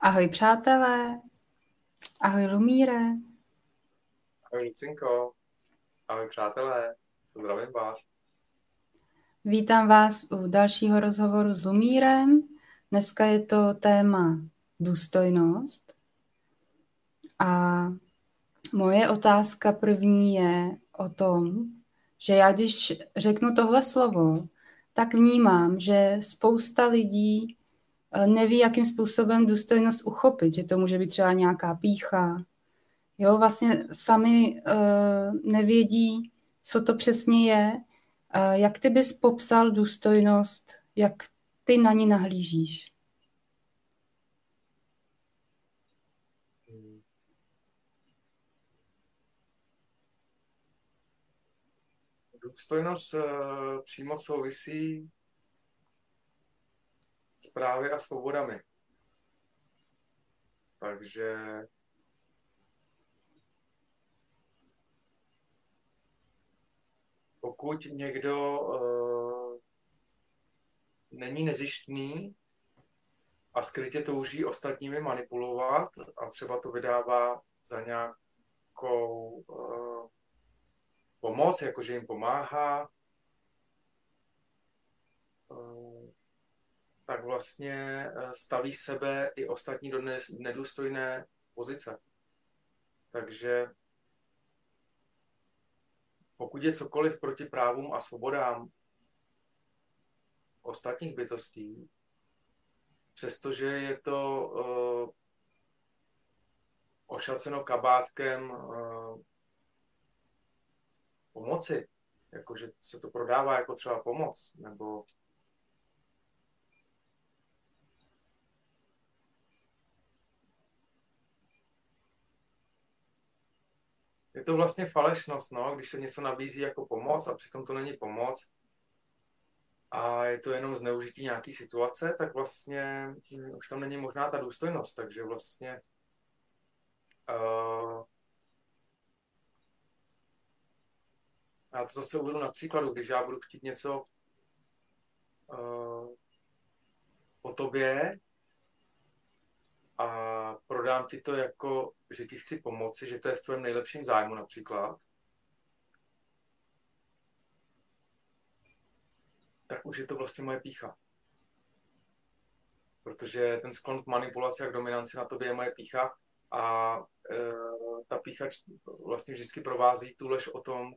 Ahoj přátelé, ahoj Lumíre. Ahoj Lucinko, ahoj přátelé, zdravím vás. Vítám vás u dalšího rozhovoru s Lumírem. Dneska je to téma důstojnost. A moje otázka první je o tom, že já když řeknu tohle slovo, tak vnímám, že spousta lidí neví, jakým způsobem důstojnost uchopit, že to může být třeba nějaká pícha. Jo, vlastně sami uh, nevědí, co to přesně je. Uh, jak ty bys popsal důstojnost, jak ty na ní nahlížíš? Důstojnost uh, přímo souvisí s právy a svobodami. Takže pokud někdo uh, není nezištný a skrytě touží ostatními manipulovat a třeba to vydává za nějakou uh, pomoc, jakože jim pomáhá, tak vlastně eh, staví sebe i ostatní do nedůstojné pozice. Takže pokud je cokoliv proti právům a svobodám ostatních bytostí, přestože je to uh, ošaceno kabátkem uh, pomoci, jakože se to prodává jako třeba pomoc, nebo je to vlastně falešnost, no, když se něco nabízí jako pomoc a přitom to není pomoc a je to jenom zneužití nějaký situace, tak vlastně už tam není možná ta důstojnost, takže vlastně uh, Já to zase uvedu na příkladu, když já budu chtít něco uh, o tobě a prodám ti to jako, že ti chci pomoci, že to je v tvém nejlepším zájmu například, tak už je to vlastně moje pícha. Protože ten sklon k manipulaci a k dominanci na tobě je moje pícha a e, ta pícha vlastně vždycky provází tu lež o tom,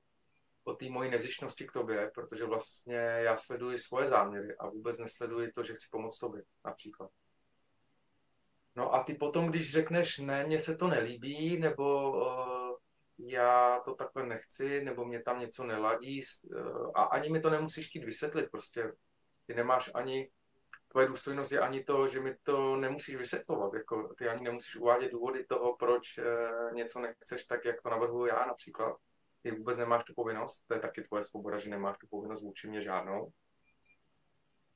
o té mojí nezištnosti k tobě, protože vlastně já sleduji svoje záměry a vůbec nesleduji to, že chci pomoct tobě, například. No a ty potom, když řekneš, ne, mně se to nelíbí, nebo uh, já to takhle nechci, nebo mě tam něco neladí, uh, a ani mi to nemusíš chtít vysvětlit, prostě ty nemáš ani, tvoje důstojnost je ani to, že mi to nemusíš vysvětlovat, jako ty ani nemusíš uvádět důvody toho, proč uh, něco nechceš tak, jak to navrhuji já například. Ty vůbec nemáš tu povinnost, to je taky tvoje svoboda, že nemáš tu povinnost vůči mě žádnou,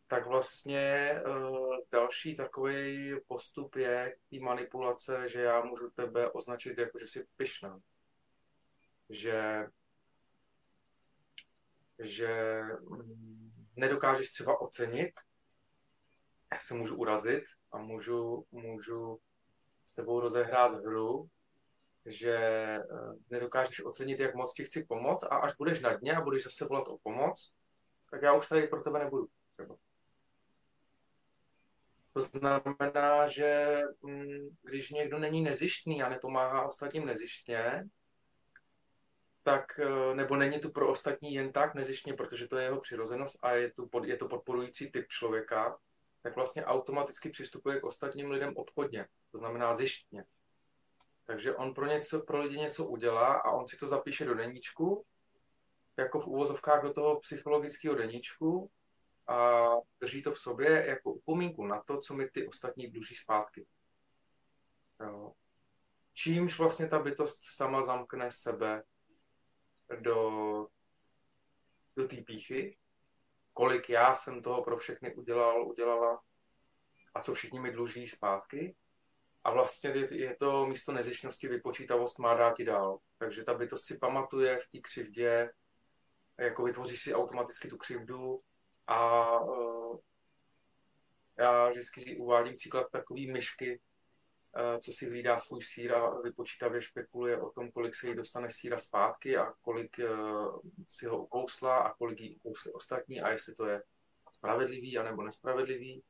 tak vlastně uh, další takový postup je té manipulace, že já můžu tebe označit jako, že jsi pyšná. Že, že mm, nedokážeš třeba ocenit, já se můžu urazit a můžu, můžu s tebou rozehrát hru, že eh, nedokážeš ocenit, jak moc ti chci pomoct a až budeš na dně a budeš zase volat o pomoc, tak já už tady pro tebe nebudu. Třeba. To znamená, že mm, když někdo není nezištný a nepomáhá ostatním nezištně, tak, eh, nebo není tu pro ostatní jen tak nezištně, protože to je jeho přirozenost a je, tu, je to podporující typ člověka, tak vlastně automaticky přistupuje k ostatním lidem obchodně, to znamená zištně. Takže on pro, něco, pro lidi něco udělá a on si to zapíše do deníčku, jako v úvozovkách do toho psychologického deníčku a drží to v sobě jako upomínku na to, co mi ty ostatní dluží zpátky. Jo. Čímž vlastně ta bytost sama zamkne sebe do, do té píchy, kolik já jsem toho pro všechny udělal, udělala a co všichni mi dluží zpátky a vlastně je to místo nezišnosti vypočítavost má dát i dál. Takže ta bytost si pamatuje v té křivdě, jako vytvoří si automaticky tu křivdu a uh, já vždycky uvádím příklad takový myšky, eh, co si hlídá svůj sír a vypočítavě špekuluje o tom, kolik se jí dostane síra zpátky a kolik eh, si ho ukousla a kolik jí ukousli ostatní a jestli to je spravedlivý anebo nespravedlivý.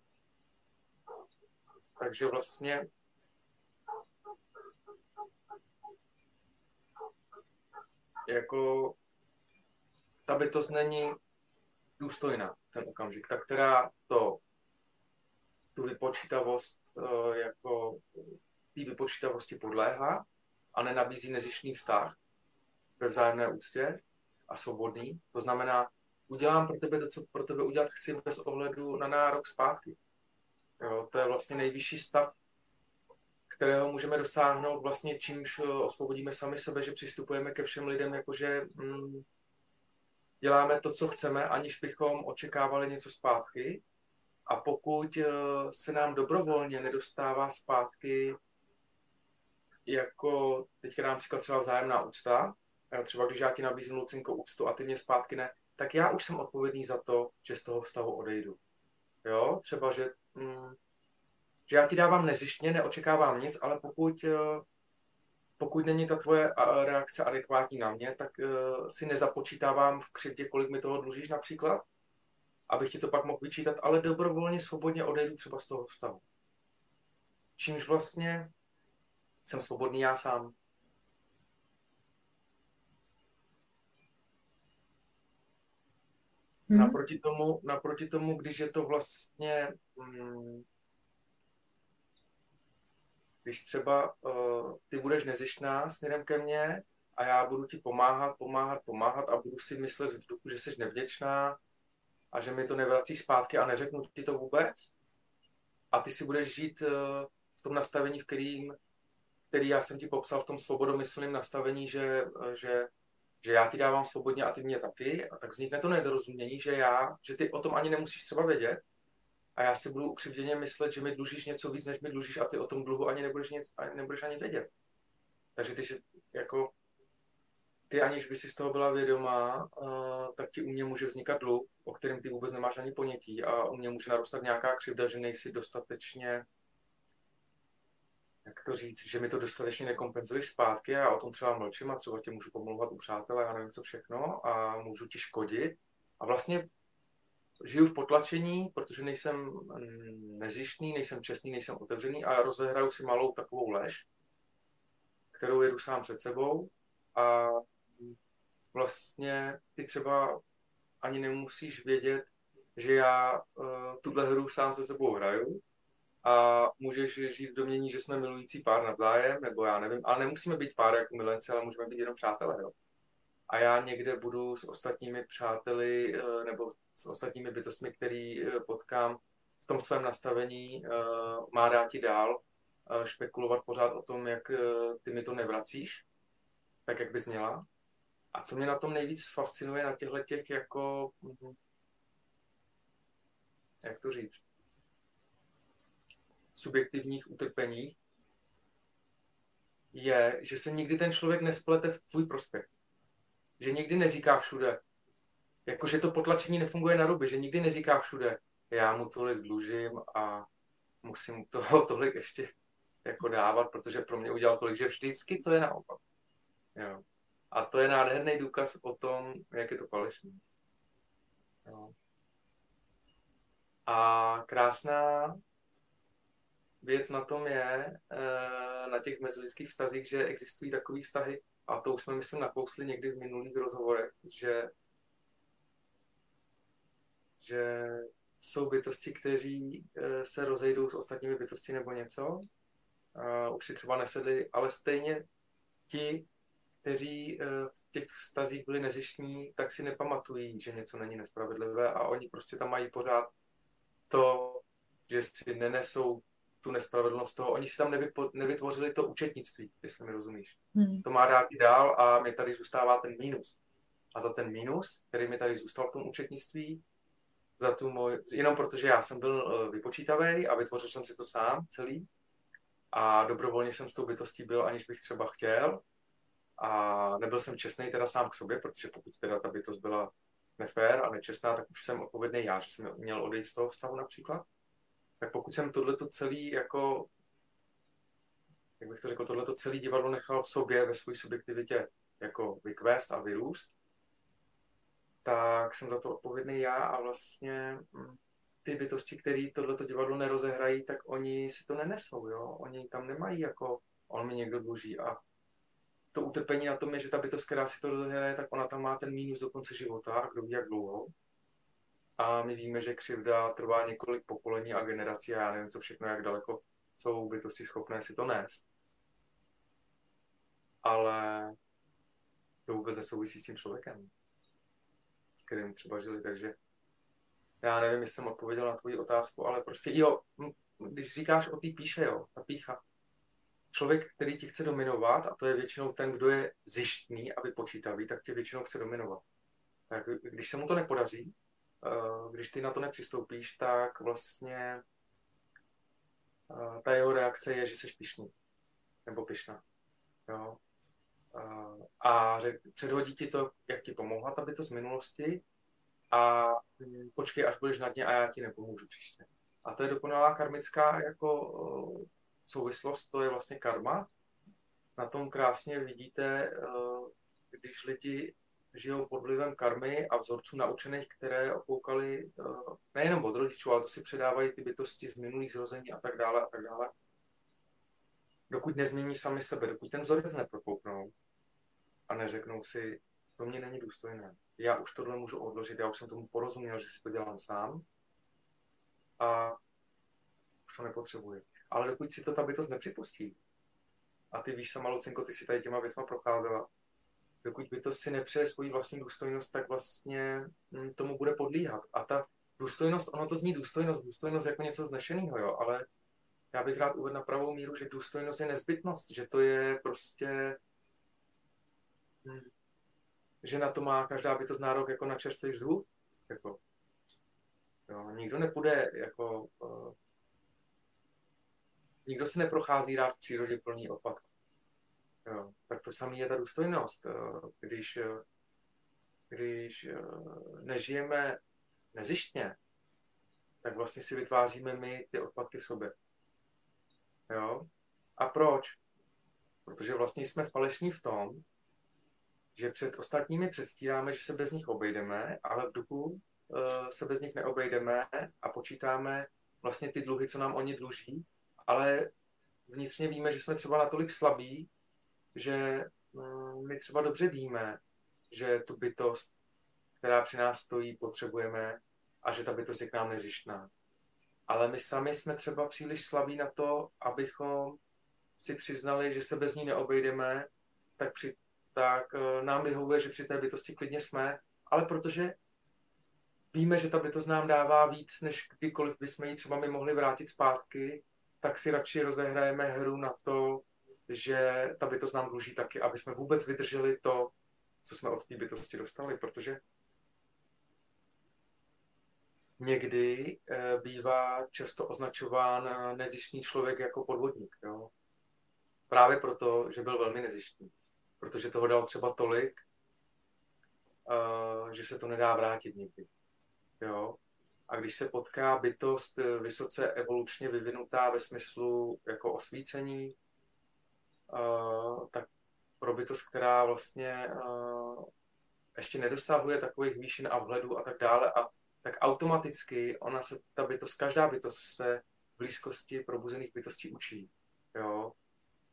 Takže vlastně jako ta bytost není důstojná ten okamžik, ta, která to tu vypočítavost eh, jako té vypočítavosti podléhá a nenabízí nezištný vztah ve vzájemné úctě a svobodný. To znamená, udělám pro tebe to, co pro tebe udělat chci bez ohledu na nárok zpátky. Jo, to je vlastně nejvyšší stav, kterého můžeme dosáhnout vlastně čímž eh, osvobodíme sami sebe, že přistupujeme ke všem lidem jakože mm, děláme to, co chceme, aniž bychom očekávali něco zpátky a pokud eh, se nám dobrovolně nedostává zpátky, jako teďka dám příklad třeba vzájemná úcta, třeba když já ti nabízím Lucinko úctu a ty mě zpátky ne, tak já už jsem odpovědný za to, že z toho vztahu odejdu. Jo, třeba, že, mm, že já ti dávám nezištně, neočekávám nic, ale pokud, eh, pokud není ta tvoje reakce adekvátní na mě, tak eh, si nezapočítávám v křivdě, kolik mi toho dlužíš například, abych ti to pak mohl vyčítat, ale dobrovolně, svobodně odejdu třeba z toho vztahu. Čímž vlastně jsem svobodný já sám. Hmm. Naproti, tomu, naproti tomu, když je to vlastně, hmm, když třeba uh, ty budeš nezištná směrem ke mně a já budu ti pomáhat, pomáhat, pomáhat a budu si myslet v duchu, že jsi nevděčná, a že mi to nevrací zpátky a neřeknu ti to vůbec a ty si budeš žít eh, v tom nastavení, v kterým, který já jsem ti popsal v tom svobodomyslném nastavení, že, eh, že, že já ti dávám svobodně a ty mě taky a tak vznikne to nedorozumění, že já, že ty o tom ani nemusíš třeba vědět a já si budu ukřivděně myslet, že mi dlužíš něco víc, než mi dlužíš a ty o tom dluhu ani nebudeš, nic, ani nebudeš ani vědět. Takže ty si jako ty aniž by si z toho byla vědomá, tak ti u mě může vznikat dluh, o kterém ty vůbec nemáš ani ponětí a u mě může narůstat nějaká křivda, že nejsi dostatečně jak to říct, že mi to dostatečně nekompenzuješ zpátky a o tom třeba mlčím a třeba tě můžu pomlouvat u přátelé, já nevím co všechno a můžu ti škodit. A vlastně žiju v potlačení, protože nejsem mm, nezištný, nejsem čestný, nejsem otevřený a rozehraju si malou takovou lež, kterou jedu sám před sebou a vlastně ty třeba ani nemusíš vědět, že já uh, tuhle hru sám se sebou hraju a můžeš žít v domění, že jsme milující pár navzájem, nebo já nevím, ale nemusíme být pár jako milenci, ale můžeme být jenom přátelé, jo. A já někde budu s ostatními přáteli uh, nebo s ostatními bytostmi, který uh, potkám v tom svém nastavení, uh, má ráti dál uh, špekulovat pořád o tom, jak ty mi to nevracíš, tak jak bys měla. A co mě na tom nejvíc fascinuje, na těchto těch jako, mhm, jak to říct, subjektivních utrpeních, je, že se nikdy ten člověk nesplete v tvůj prospěch. Že nikdy neříká všude, jako že to potlačení nefunguje na ruby, že nikdy neříká všude, já mu tolik dlužím a musím toho tolik ještě jako dávat, protože pro mě udělal tolik, že vždycky to je naopak. Jo. A to je nádherný důkaz o tom, jak je to falešný. A krásná věc na tom je, eh, na těch mezilidských vztazích, že existují takové vztahy, a to už jsme, myslím, nakousli někdy v minulých rozhovorech, že, že jsou bytosti, kteří eh, se rozejdou s ostatními bytosti nebo něco, už si třeba nesedli, ale stejně ti kteří eh, v těch vztazích byli nezištní, tak si nepamatují, že něco není nespravedlivé a oni prostě tam mají pořád to, že si nenesou tu nespravedlnost toho. Oni si tam nevypo, nevytvořili to účetnictví, jestli mi rozumíš. Hmm. To má dát i dál a mi tady zůstává ten mínus. A za ten mínus, který mi tady zůstal v tom účetnictví, za tu můj, jenom protože já jsem byl eh, vypočítavý a vytvořil jsem si to sám celý a dobrovolně jsem s tou bytostí byl, aniž bych třeba chtěl, a nebyl jsem čestný teda sám k sobě, protože pokud teda ta bytost byla nefér a nečestná, tak už jsem odpovědný já, že jsem měl odejít z toho vztahu například. Tak pokud jsem tohleto celý jako jak bych to řekl, tohleto celé divadlo nechal v sobě, ve své subjektivitě jako vykvést a vyrůst, tak jsem za to odpovědný já a vlastně hm, ty bytosti, které tohleto divadlo nerozehrají, tak oni si to nenesou, jo? Oni tam nemají jako, on mi někdo dluží a to utrpení na tom je, že ta bytost, která si to rozehraje, tak ona tam má ten mínus do konce života, kdo ví jak dlouho. A my víme, že křivda trvá několik pokolení a generací a já nevím, co všechno, jak daleko jsou bytosti schopné si to nést. Ale to vůbec nesouvisí s tím člověkem, s kterým třeba žili, takže já nevím, jestli jsem odpověděl na tvoji otázku, ale prostě jo, když říkáš o té píše, jo, ta pícha, člověk, který ti chce dominovat, a to je většinou ten, kdo je zjištný a vypočítavý, tak tě většinou chce dominovat. Tak když se mu to nepodaří, když ty na to nepřistoupíš, tak vlastně eh, ta jeho reakce je, že jsi pišný. Nebo pišná. Jo? Eh, a předhodí ti to, jak ti pomohla ta bytost z minulosti a počkej, až budeš na dně a já ti nepomůžu příště. A to je dokonalá karmická jako souvislost, to je vlastně karma. Na tom krásně vidíte, eh, když lidi žijou pod vlivem karmy a vzorců naučených, které opoukali eh, nejenom od rodičů, ale to si předávají ty bytosti z minulých zrození a tak dále a tak dále. Dokud nezmění sami sebe, dokud ten vzorec neprokouknou a neřeknou si, to mě není důstojné. Já už tohle můžu odložit, já už jsem tomu porozuměl, že si to dělám sám a už to nepotřebuji. Ale dokud si to ta bytost nepřipustí, a ty víš sama, Lucinko, ty si tady těma věcma procházela, dokud bytost si nepřeje svoji vlastní důstojnost, tak vlastně hm, tomu bude podlíhat. A ta důstojnost, ono to zní důstojnost, důstojnost jako něco znešeného, jo, ale já bych rád uvedl na pravou míru, že důstojnost je nezbytnost, že to je prostě, hm, že na to má každá bytost nárok jako na čerstvý vzduch. Jako, jo, nikdo nepůjde jako uh, nikdo si neprochází rád v přírodě plný odpadků. Tak to samé je ta důstojnost. Když, když nežijeme nezištně, tak vlastně si vytváříme my ty odpadky v sobě. Jo? A proč? Protože vlastně jsme falešní v tom, že před ostatními předstíráme, že se bez nich obejdeme, ale v duchu uh, se bez nich neobejdeme a počítáme vlastně ty dluhy, co nám oni dluží ale vnitřně víme, že jsme třeba natolik slabí, že mm, my třeba dobře víme, že tu bytost, která při nás stojí, potřebujeme a že ta bytost je k nám nezištná. Ale my sami jsme třeba příliš slabí na to, abychom si přiznali, že se bez ní neobejdeme, tak, při, tak eh, nám vyhovuje, že při té bytosti klidně jsme, ale protože víme, že ta bytost nám dává víc, než kdykoliv bychom ji třeba my mohli vrátit zpátky, tak si radši rozehrajeme hru na to, že ta bytost nám dluží taky, aby jsme vůbec vydrželi to, co jsme od té bytosti dostali, protože někdy e, bývá často označován eh, nezištný člověk jako podvodník. Jo? Právě proto, že byl velmi nezištný. Protože toho dal třeba tolik, e, že se to nedá vrátit nikdy. Jo? A když se potká bytost eh, vysoce evolučně vyvinutá ve smyslu jako osvícení, tak pro bytost, která vlastně uh, ještě nedosahuje takových výšin a vhledů a tak dále, a tak automaticky ona se, ta bytost, každá bytost se v blízkosti probuzených bytostí učí. Jo?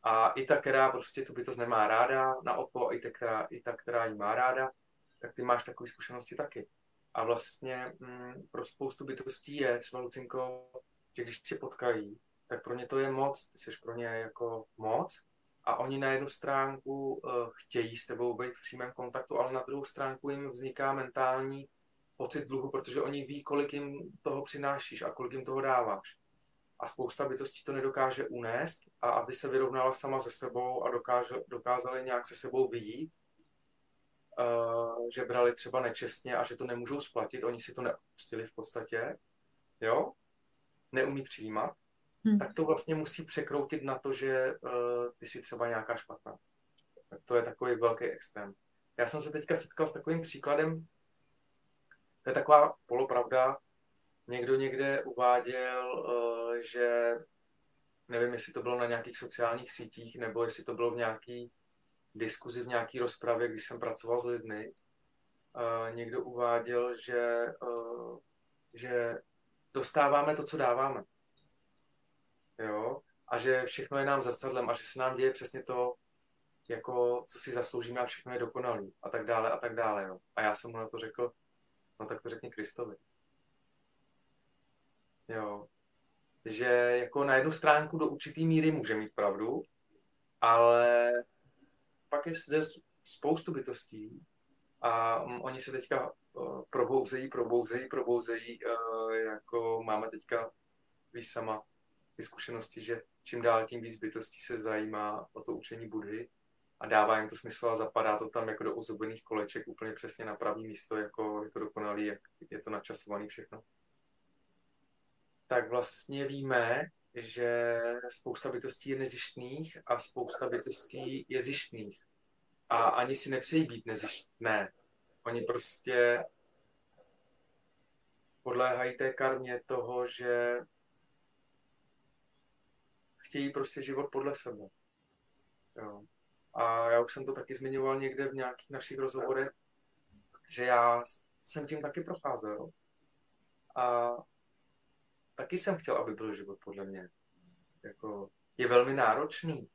A i ta, která prostě tu bytost nemá ráda, na oko, i ta, která, i ta, která ji má ráda, tak ty máš takové zkušenosti taky. A vlastně mm, pro spoustu bytostí je třeba Lucinko, že když tě potkají, tak pro ně to je moc, ty jsi pro ně jako moc a oni na jednu stránku uh, chtějí s tebou být v přímém kontaktu, ale na druhou stránku jim vzniká mentální pocit dluhu, protože oni ví, kolik jim toho přinášíš a kolik jim toho dáváš. A spousta bytostí to nedokáže unést a aby se vyrovnala sama se sebou a dokáže, dokázali nějak se sebou vyjít, uh, že brali třeba nečestně a že to nemůžou splatit, oni si to neopustili v podstatě, jo, neumí přijímat, hmm. tak to vlastně musí překroutit na to, že uh, ty jsi třeba nějaká špatná. Tak to je takový velký extrém. Já jsem se teďka setkal s takovým příkladem, to je taková polopravda, někdo někde uváděl, uh, že nevím, jestli to bylo na nějakých sociálních sítích, nebo jestli to bylo v nějaký diskuzi, v nějaký rozpravě, když jsem pracoval s lidmi, uh, někdo uváděl, že, uh, že dostáváme to, co dáváme. Jo? A že všechno je nám zrcadlem a že se nám děje přesně to, jako co si zasloužíme a všechno je dokonalý a tak dále a tak dále. Jo? A já jsem mu na to řekl, no tak to řekni Kristovi. Jo. Že jako na jednu stránku do určitý míry může mít pravdu, ale pak je zde spoustu bytostí a oni se teďka uh, probouzejí, probouzejí, probouzejí, uh, jako máme teďka, víš sama, ty zkušenosti, že čím dál tím víc bytostí se zajímá o to učení Budhy a dává jim to smysl a zapadá to tam jako do ozubených koleček úplně přesně na pravý místo, jako je to dokonalý, jak je to načasovaný všechno. Tak vlastně víme, že spousta bytostí je nezištných a spousta bytostí je zištných. A ani si nepřejí být nezištné. Oni prostě podléhají té karmě toho, že chtějí prostě život podle sebe. Jo. A já už jsem to taky zmiňoval někde v nějakých našich rozhovorech, že já jsem tím taky procházel. A taky jsem chtěl, aby byl život podle mě. Jako, je velmi náročný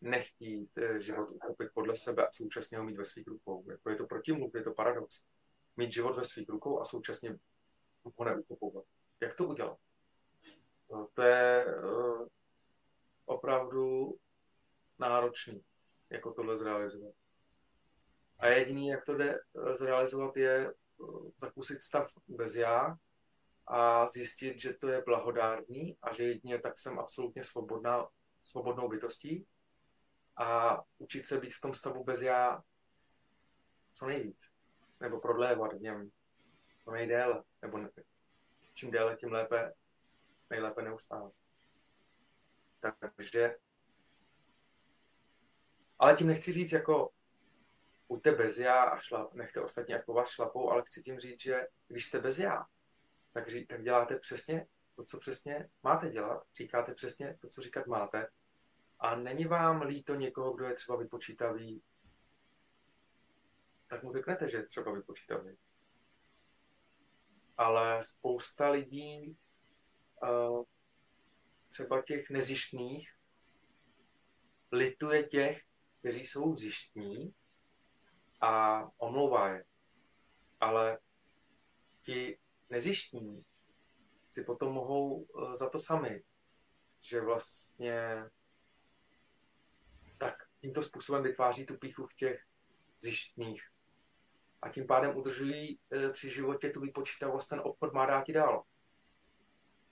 nechtít eh, život uchopit podle sebe a současně ho mít ve svých rukou. Jako je to protimluv, je to paradox. Mít život ve svých rukou a současně ho neuchopovat. Jak to udělat? To je uh, opravdu náročný, jako tohle zrealizovat. A jediný, jak to jde eh, zrealizovat, je zakusit stav bez já a zjistit, že to je blahodárný a že jedině tak jsem absolutně svobodná, svobodnou bytostí a učit se být v tom stavu bez já co nejvíc. Nebo prodlévat v něm co nejdéle. Nebo ne, čím déle, tím lépe, nejlépe neustále. Takže ale tím nechci říct jako buďte bez já a šlap, nechte ostatní jako vás šlapou, ale chci tím říct, že když jste bez já, tak, ří, tak děláte přesně to, co přesně máte dělat, říkáte přesně to, co říkat máte a není vám líto někoho, kdo je třeba vypočítavý, tak mu řeknete, že je třeba vypočítavý. Ale spousta lidí, uh, třeba těch nezištných, lituje těch, kteří jsou zjištní a omlouvá je. Ale ti nezištní si potom mohou uh, za to sami, že vlastně tak tímto způsobem vytváří tu píchu v těch zjištných. A tím pádem udržují e, při životě tu vypočítavost, ten obchod má dát dál.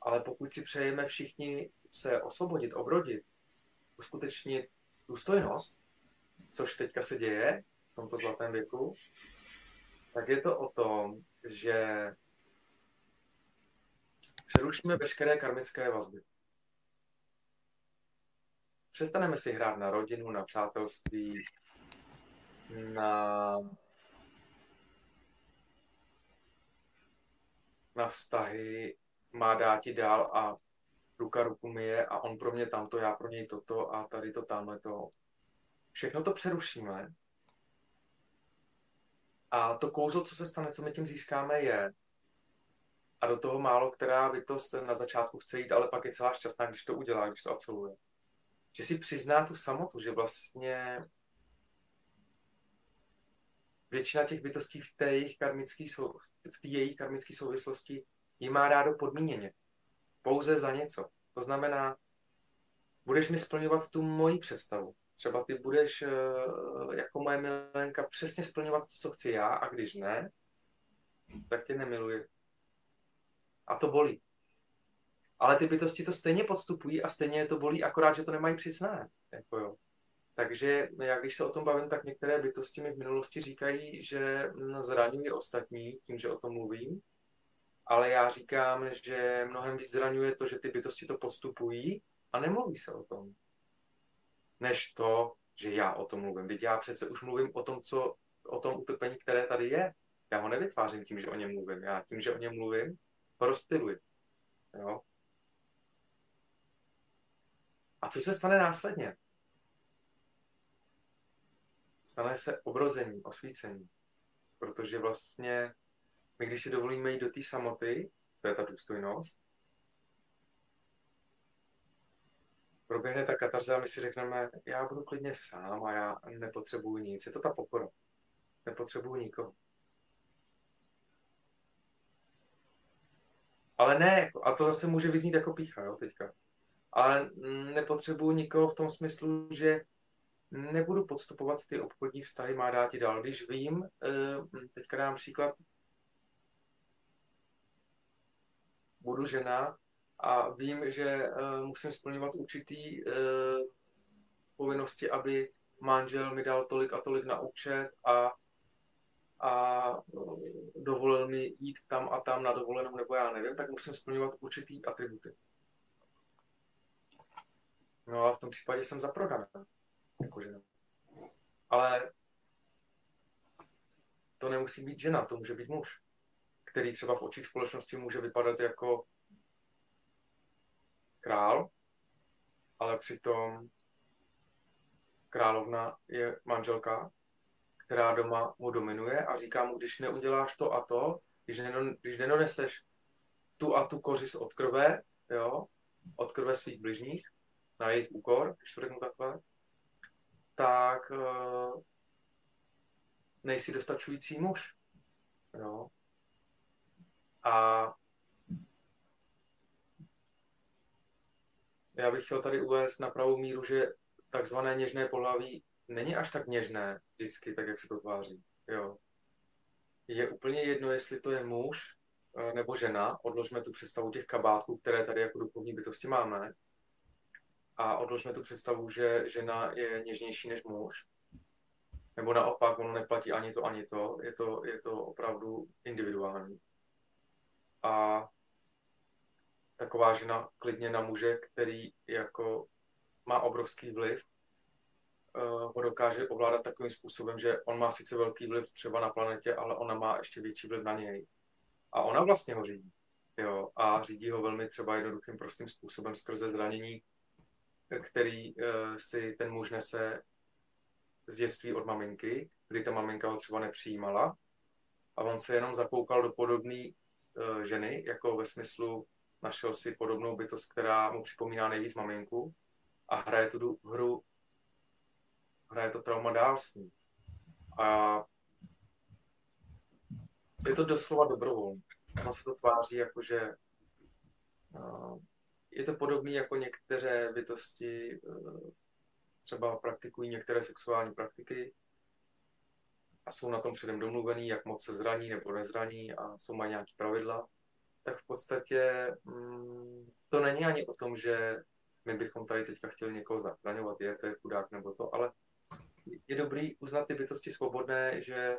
Ale pokud si přejeme všichni se osvobodit, obrodit, uskutečnit důstojnost, což teďka se děje v tomto zlatém věku, tak je to o tom, že přerušíme veškeré karmické vazby. Přestaneme si hrát na rodinu, na přátelství, na, na vztahy, má dát ti dál a ruka ruku myje a on pro mě tamto, já pro něj toto a tady to, tamhle to. Všechno to přerušíme. A to kouzlo, co se stane, co my tím získáme, je, a do toho málo která bytost na začátku chce jít, ale pak je celá šťastná, když to udělá, když to absolvuje že si přizná tu samotu, že vlastně většina těch bytostí v té jejich karmické, v té jejich karmické souvislosti ji má rádo podmíněně. Pouze za něco. To znamená, budeš mi splňovat tu moji představu. Třeba ty budeš eh, jako moje milenka přesně splňovat to, co chci já a když ne, tak tě nemiluji. A to bolí ale ty bytosti to stejně podstupují a stejně je to bolí, akorát, že to nemají přizné. Jako jo. Takže já když se o tom bavím, tak některé bytosti mi v minulosti říkají, že zraňují ostatní tím, že o tom mluvím, ale já říkám, že mnohem víc zraňuje to, že ty bytosti to podstupují a nemluví se o tom, než to, že já o tom mluvím. Teď já přece už mluvím o tom, co, o tom utrpení, které tady je. Já ho nevytvářím tím, že o něm mluvím. Já tím, že o něm mluvím, ho rozptiluji. Jo? A co se stane následně? Stane se obrození, osvícení. Protože vlastně my, když si dovolíme jít do té samoty, to je ta důstojnost, proběhne ta katarze a my si řekneme, já budu klidně sám a já nepotřebuju nic. Je to ta pokora. Nepotřebuju nikoho. Ale ne, a to zase může vyznít jako pícha, jo, teďka. Ale nepotřebuju nikoho v tom smyslu, že nebudu podstupovat ty obchodní vztahy, má dát i dál. Když vím, eh, teďka dám příklad, budu žena a vím, že eh, musím splňovat určitý eh, povinnosti, aby manžel mi dal tolik a tolik na účet a a dovolil mi jít tam a tam na dovolenou, nebo já nevím, tak musím splňovat určitý atributy. No a v tom případě jsem zaprodaná. Jako žena. Ale to nemusí být žena, to může být muž, který třeba v očích společnosti může vypadat jako král, ale přitom královna je manželka která doma mu dominuje a říká mu, když neuděláš to a to, když, nenon, když nenoneseš tu a tu kořist od krve, jo, od krve svých bližních, na jejich úkor, když to řeknu takhle, tak uh, nejsi dostačující muž. Jo. A já bych chtěl tady uvést na pravou míru, že takzvané něžné pohlaví není až tak něžné vždycky, tak jak se to tváří. Jo. Je úplně jedno, jestli to je muž eh, nebo žena, odložme tu představu těch kabátků, které tady jako duchovní bytosti máme, a odložme tu představu, že žena je něžnější než muž, nebo naopak, ono neplatí ani to, ani to, je to, je to opravdu individuální. A taková žena klidně na muže, který jako má obrovský vliv, uh, ho dokáže ovládat takovým způsobem, že on má sice velký vliv třeba na planetě, ale ona má ještě větší vliv na něj. A ona vlastně ho řídí. Jo, a řídí ho velmi třeba jednoduchým, prostým způsobem skrze zranění, který uh, si ten muž nese z dětství od maminky, kdy ta maminka ho třeba nepřijímala. A on se jenom zakoukal do podobné ženy, jako ve smyslu našel si podobnou bytost, která mu připomíná nejvíc maminku a hraje tu hru hraje to trauma dál s ním. A je to doslova dobrovolné. Ono se to tváří jako, že je to podobné jako některé bytosti e, třeba praktikují některé sexuální praktiky a jsou na tom předem domluvený, jak moc se zraní nebo nezraní a jsou mají nějaké pravidla, tak v podstatě mm, to není ani o tom, že my bychom tady teďka chtěli někoho zachraňovat, je to je chudák nebo to, ale je dobrý uznat ty bytosti svobodné, že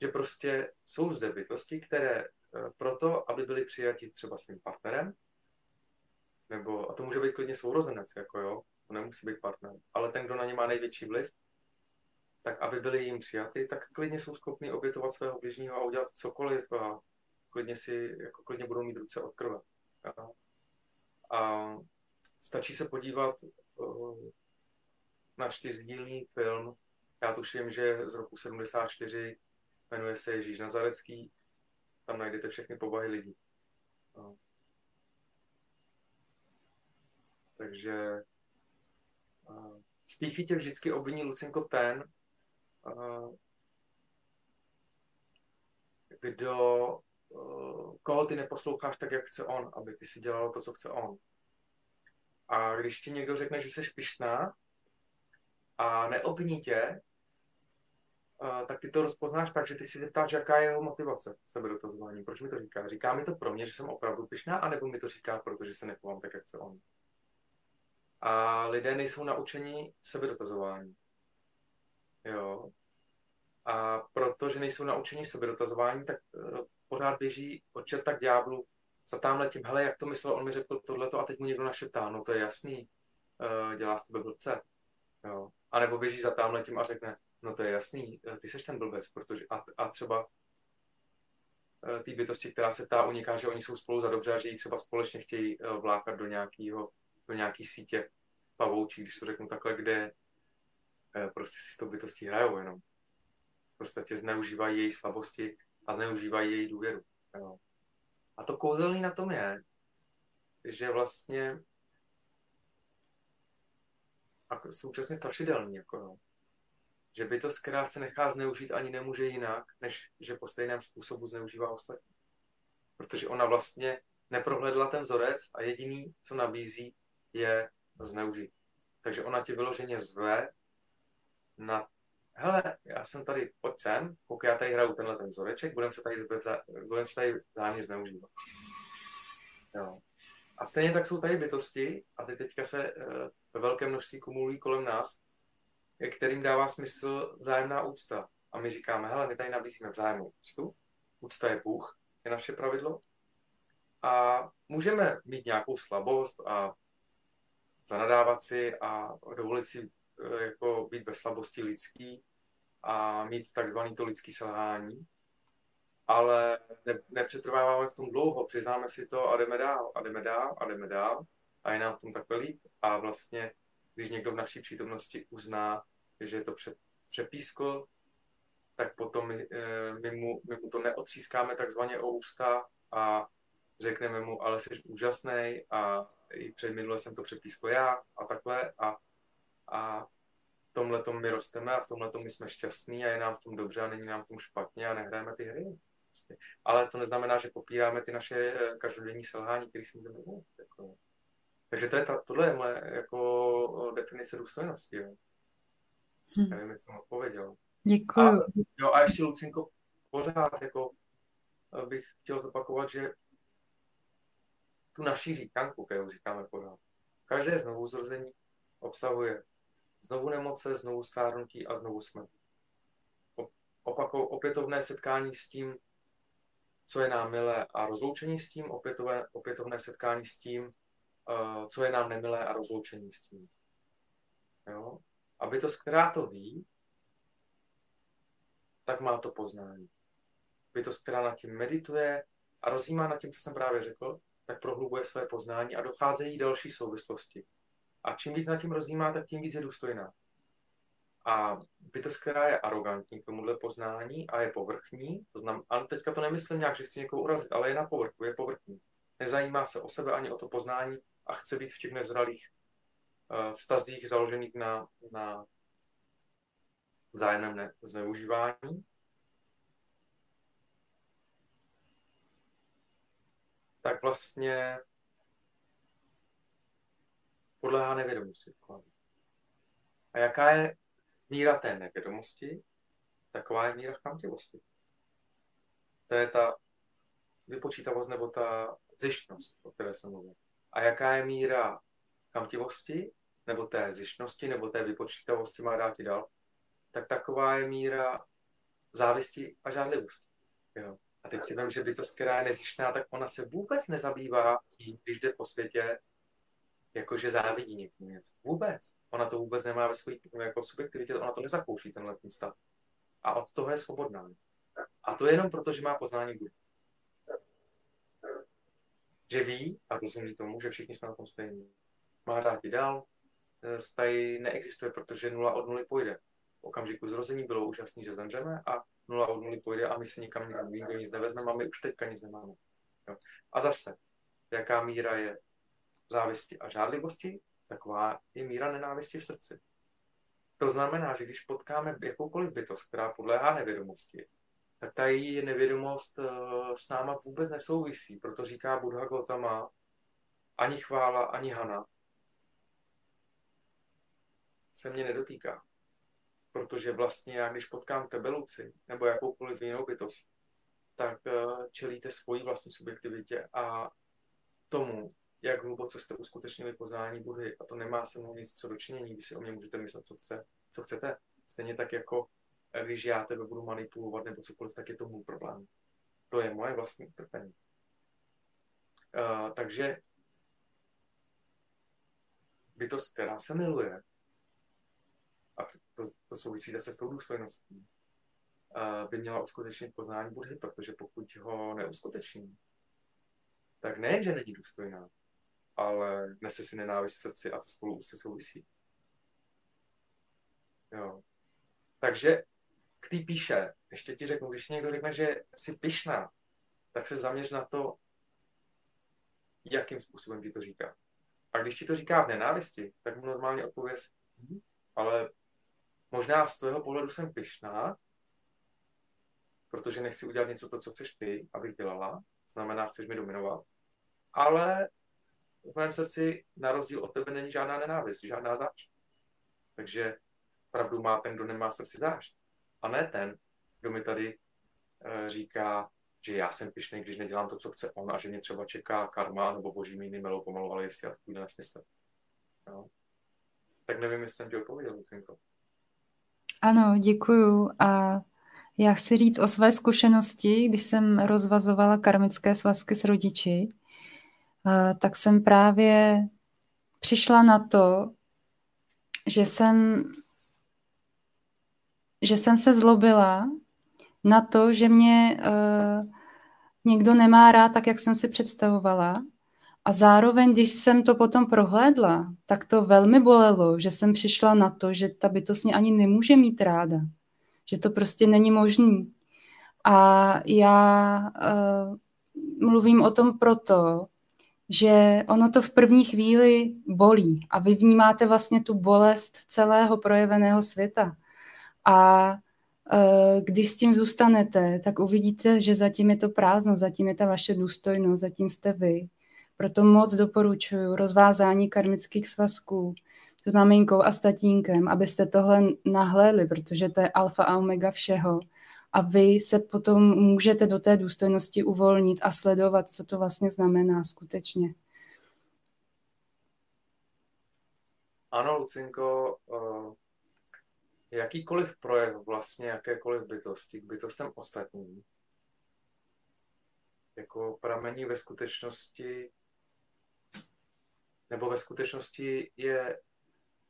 že prostě jsou zde bytosti, které eh, proto, aby byly přijati třeba svým partnerem, nebo, a to může být klidně sourozenec, jako jo, to nemusí být partner, ale ten, kdo na ně má největší vliv, tak aby byli jim přijaty, tak klidně jsou schopni obětovat svého bližního a udělat cokoliv a klidně si, jako klidně budou mít ruce od krve. A Stačí se podívat uh, na čtyřdílný film, já tuším, že z roku 74 jmenuje se Ježíš Nazarecký, tam najdete všechny povahy lidí. No. Takže spíchy tě vždycky obviní Lucinko ten, uh, kdo, uh, koho ty neposloucháš tak, jak chce on, aby ty si dělal to, co chce on. A když ti někdo řekne, že jsi pišná a neobní tě, tak ty to rozpoznáš tak, že ty si zeptáš, jaká je jeho motivace sebedotazování. Proč mi to říká? Říká mi to pro mě, že jsem opravdu pišná, anebo mi to říká, protože se nechovám tak, jak chce on. A lidé nejsou naučeni sebedotazování. Jo. A protože nejsou naučeni sebedotazování, tak uh, pořád běží od čerta k ďáblu za tamhle tím, hele, jak to myslel, on mi řekl tohleto a teď mu někdo našeptá, no to je jasný, uh, dělá z tebe blbce. Jo. A nebo běží za tamhle tím a řekne, no to je jasný, eh, ty seš ten blbec, protože a, a třeba té bytosti, která se tá uniká, že oni jsou spolu za dobře a že ji třeba společně chtějí vlákat do nějakého, do nějaký sítě pavoučí, když to řeknu takhle, kde uh, prostě si s tou bytostí hrajou jenom. Podstatě zneužívají její slabosti a zneužívají její důvěru. Jo. A to kouzelný na tom je, že vlastně a současně strašidelný, jako no. Že by to která se nechá zneužít ani nemůže jinak, než že po stejném způsobu zneužívá ostatní. Protože ona vlastně neprohledla ten vzorec a jediný, co nabízí, je zneužít. Takže ona tě vyloženě zve na hele, já jsem tady, pojď sem, pokud já tady hraju tenhle ten vzoreček, budeme se tady, budem se tady zájemně zneužívat. Jo. A stejně tak jsou tady bytosti, a ty teďka se uh, ve velké množství kumulují kolem nás, kterým dává smysl vzájemná úcta. A my říkáme, hele, my tady nabízíme vzájemnou úctu, úcta je Bůh, je naše pravidlo. A můžeme mít nějakou slabost a zanadávat si a dovolit si uh, jako být ve slabosti lidský a mít takzvaný to lidský selhání, ale ne, nepřetrváváme v tom dlouho, přiznáme si to a jdeme dál, a jdeme dál, a jdeme dál a je nám v tom takhle líp. A vlastně, když někdo v naší přítomnosti uzná, že je to pře, přepískl, tak potom my, eh, my, mu, my mu to neotřískáme takzvaně o ústa a řekneme mu, ale jsi úžasný a i před minule jsem to přepískl já a takhle a, a tomhle my rosteme a v tomhle my jsme šťastní a je nám v tom dobře a není nám v tom špatně a nehrajeme ty hry. Prostě. Ale to neznamená, že popíráme ty naše eh, každodenní selhání, které si můžeme mít. Jako. Takže to je ta, tohle je moje jako definice důstojnosti. Jo. Hm. Nevím, jestli jsem odpověděl. Děkuji. A, jo, a ještě, Lucinko, pořád jako bych chtěl zopakovat, že tu naší říkanku, kterou říkáme pořád, každé znovu zrození obsahuje znovu nemoce, znovu stárnutí a znovu smrt. Opakou opětovné setkání s tím, co je nám milé a rozloučení s tím, opětové, opětovné setkání s tím, uh, co je nám nemilé a rozloučení s tím. Jo? Aby to zkrát to ví, tak má to poznání. To zkrát nad tím medituje a rozjímá nad tím, co jsem právě řekl, tak prohlubuje své poznání a docházejí další souvislosti. A čím víc nad tím rozjímá, tak tím víc je důstojná. A bytost, která je arrogantní k tomuhle poznání a je povrchní, to znamená, a teďka to nemyslím nějak, že chci někoho urazit, ale je na povrchu, je povrchní. Nezajímá se o sebe ani o to poznání a chce být v těch nezralých uh, vztazích založených na, na vzájemném ne- zneužívání. Tak vlastně podléhá nevědomosti. A jaká je míra té nevědomosti, taková je míra chamtivosti. To je ta vypočítavost nebo ta zjištnost, o které jsem mluvil. A jaká je míra chamtivosti, nebo té zjištnosti, nebo té vypočítavosti, má dát dál, tak taková je míra závisti a žádlivosti. Jo. A teď si vím, že bytost, která je nezjištná, tak ona se vůbec nezabývá tím, když jde po světě, jakože závidí někomu něco. Vůbec. Ona to vůbec nemá ve své jako subjektivitě, ona to nezakouší, ten stav. A od toho je svobodná. A to je jenom proto, že má poznání Budy. Že ví a rozumí tomu, že všichni jsme na tom stejní. Má rád dál, tady neexistuje, protože nula od nuly pojde. V okamžiku zrození bylo úžasný, že zemřeme a nula od nuly pojde a my se nikam nic, nikdo nic nevezmeme a my už teďka nic nemáme. Jo. A zase, jaká míra je závisti a žádlivosti, taková je míra nenávisti v srdci. To znamená, že když potkáme jakoukoliv bytost, která podléhá nevědomosti, tak ta její nevědomost eh, s náma vůbec nesouvisí. Proto říká Buddha Gautama, ani chvála, ani hana se mě nedotýká. Protože vlastně já, když potkám tebeluci nebo jakoukoliv jinou bytost, tak eh, čelíte svojí vlastní subjektivitě a tomu, jak hluboce jste uskutečnili poznání Budhy a to nemá se mnou nic co dočinění, vy si o mě můžete myslet, co, chce, co chcete. Stejně tak jako eh, když já tebe budu manipulovat nebo cokoliv, tak je to můj problém. To je moje vlastní utrpení. Uh, takže bytost, která se miluje, a to, to souvisí zase s tou důstojností, by měla uskutečnit poznání Budhy, protože pokud ho neuskuteční, tak nejen, že není důstojná, ale nese si nenávist v srdci a to spolu se souvisí. Jo. Takže k té píše, ještě ti řeknu, když někdo řekne, že jsi pišná, tak se zaměř na to, jakým způsobem ti to říká. A když ti to říká v nenávisti, tak mu normálně odpověz, hm, ale možná z tvého pohledu jsem pišná, protože nechci udělat něco to, co chceš ty, abych dělala, znamená, chceš mi dominovat. Ale v mém srdci, na rozdíl od tebe, není žádná nenávist, žádná zášť. Takže pravdu má ten, kdo nemá v srdci zášť. A ne ten, kdo mi tady e, říká, že já jsem pišný, když nedělám to, co chce on a že mě třeba čeká karma nebo boží míny melou pomalu, ale jestli já takovýhle nesmysl. No. Tak nevím, jestli jsem ti odpověděl, Lucinko. Ano, děkuju. A já chci říct o své zkušenosti, když jsem rozvazovala karmické svazky s rodiči, tak jsem právě přišla na to, že jsem, že jsem se zlobila na to, že mě uh, někdo nemá rád tak, jak jsem si představovala. A zároveň, když jsem to potom prohlédla, tak to velmi bolelo, že jsem přišla na to, že ta bytost mě ani nemůže mít ráda. Že to prostě není možný. A já uh, mluvím o tom proto, že ono to v první chvíli bolí a vy vnímáte vlastně tu bolest celého projeveného světa. A e, když s tím zůstanete, tak uvidíte, že zatím je to prázdno, zatím je ta vaše důstojnost, zatím jste vy. Proto moc doporučuji rozvázání karmických svazků s maminkou a s tatínkem, abyste tohle nahlédli, protože to je alfa a omega všeho a vy se potom můžete do té důstojnosti uvolnit a sledovat, co to vlastně znamená skutečně. Ano, Lucinko, eh, jakýkoliv projev vlastně jakékoliv bytosti k bytostem ostatním jako pramení ve skutečnosti nebo ve skutečnosti je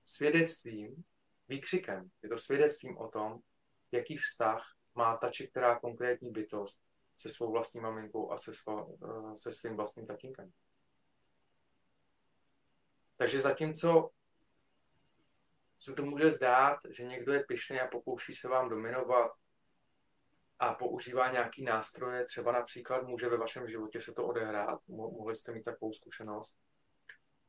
svědectvím, výkřikem. Je to svědectvím o tom, jaký vztah má ta či která konkrétní bytost se svou vlastní maminkou a se, svá, eh, se svým vlastním tatínkem. Takže zatímco se to může zdát, že někdo je pyšný a pokouší se vám dominovat a používá nějaký nástroje, třeba například může ve vašem životě se to odehrát, mohli jste mít takovou zkušenost,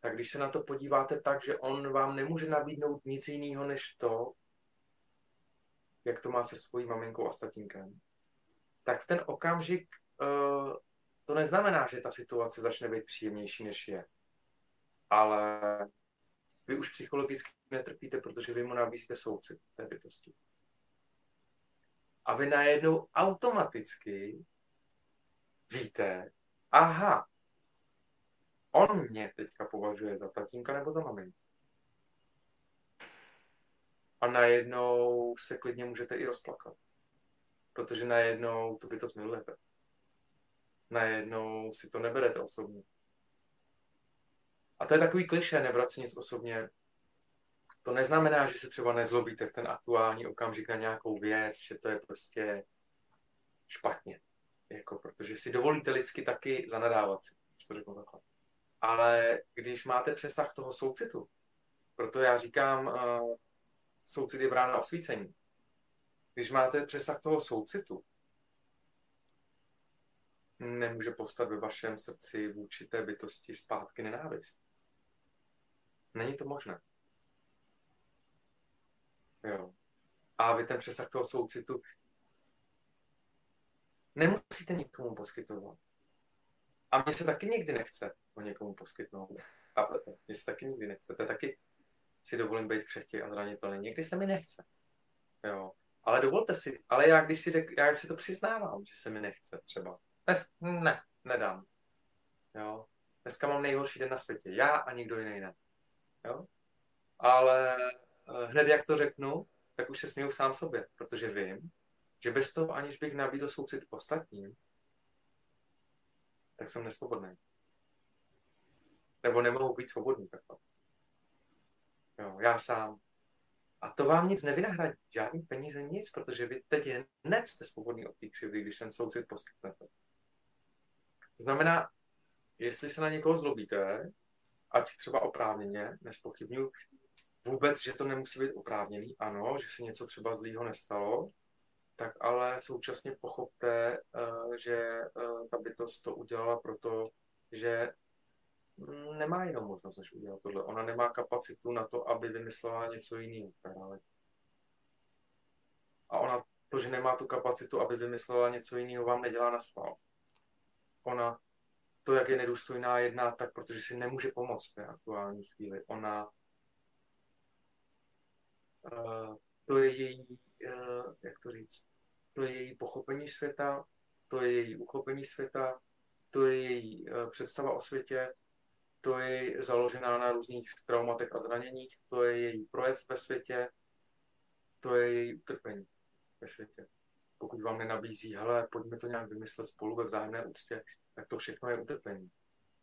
tak když se na to podíváte tak, že on vám nemůže nabídnout nic jiného než to, jak to má se svojí maminkou a statínkem, tak v ten okamžik uh, to neznamená, že ta situace začne být příjemnější, než je. Ale vy už psychologicky netrpíte, protože vy mu nabízíte soucit té bytosti. A vy najednou automaticky víte, aha, on mě teďka považuje za tatínka nebo za maminku a najednou se klidně můžete i rozplakat. Protože najednou to by to smilujete. Najednou si to neberete osobně. A to je takový kliše, nebrat si nic osobně. To neznamená, že se třeba nezlobíte v ten aktuální okamžik na nějakou věc, že to je prostě špatně. Jako, protože si dovolíte lidsky taky zanadávat si, to řeknu takhle. Ale když máte přesah toho soucitu, proto já říkám, uh, soucit je brána osvícení. Když máte přesah toho soucitu, nemůže povstat ve vašem srdci vůči té bytosti zpátky nenávist. Není to možné. Jo. A vy ten přesah toho soucitu nemusíte nikomu poskytovat. A mně se taky nikdy nechce o někomu poskytnout. A mně se taky nikdy nechce. To je taky si dovolím být křehký a zranitelný. Někdy se mi nechce. Jo. Ale dovolte si, ale já když si, řek, já si to přiznávám, že se mi nechce třeba. Dnes, ne, nedám. Jo. Dneska mám nejhorší den na světě. Já a nikdo jiný ne. Jo. Ale eh, hned jak to řeknu, tak už se směju sám sobě, protože vím, že bez toho, aniž bych nabídl soucit ostatním, tak jsem nesvobodný. Nebo nemohu být svobodný takhle. Jo, já sám. A to vám nic nevynahradí, žádný peníze, nic, protože vy teď hned jste svobodný od té křivdy, když ten soucit poskytnete. To znamená, jestli se na někoho zlobíte, ať třeba oprávněně, nespochybnuju vůbec, že to nemusí být oprávněný, ano, že se něco třeba zlýho nestalo, tak ale současně pochopte, eh, že eh, ta bytost to udělala proto, že mm, nemá jinou možnost, než udělat tohle. Ona nemá kapacitu na to, aby vymyslela něco jiného. A ona, to, že nemá tu kapacitu, aby vymyslela něco jiného, vám nedělá na spál. Ona to, jak je nedůstojná jedná, tak protože si nemůže pomoct v té aktuální chvíli. Ona uh, to je její, jak to říct, to je její pochopení světa, to je její uchopení světa, to je její uh, představa o světě, to je založená na různých traumatech a zraněních, to je její projev ve světě, to je její utrpení ve světě. Pokud vám nenabízí, hele, pojďme to nějak vymyslet spolu ve vzájemné úctě, tak to všechno je utrpení.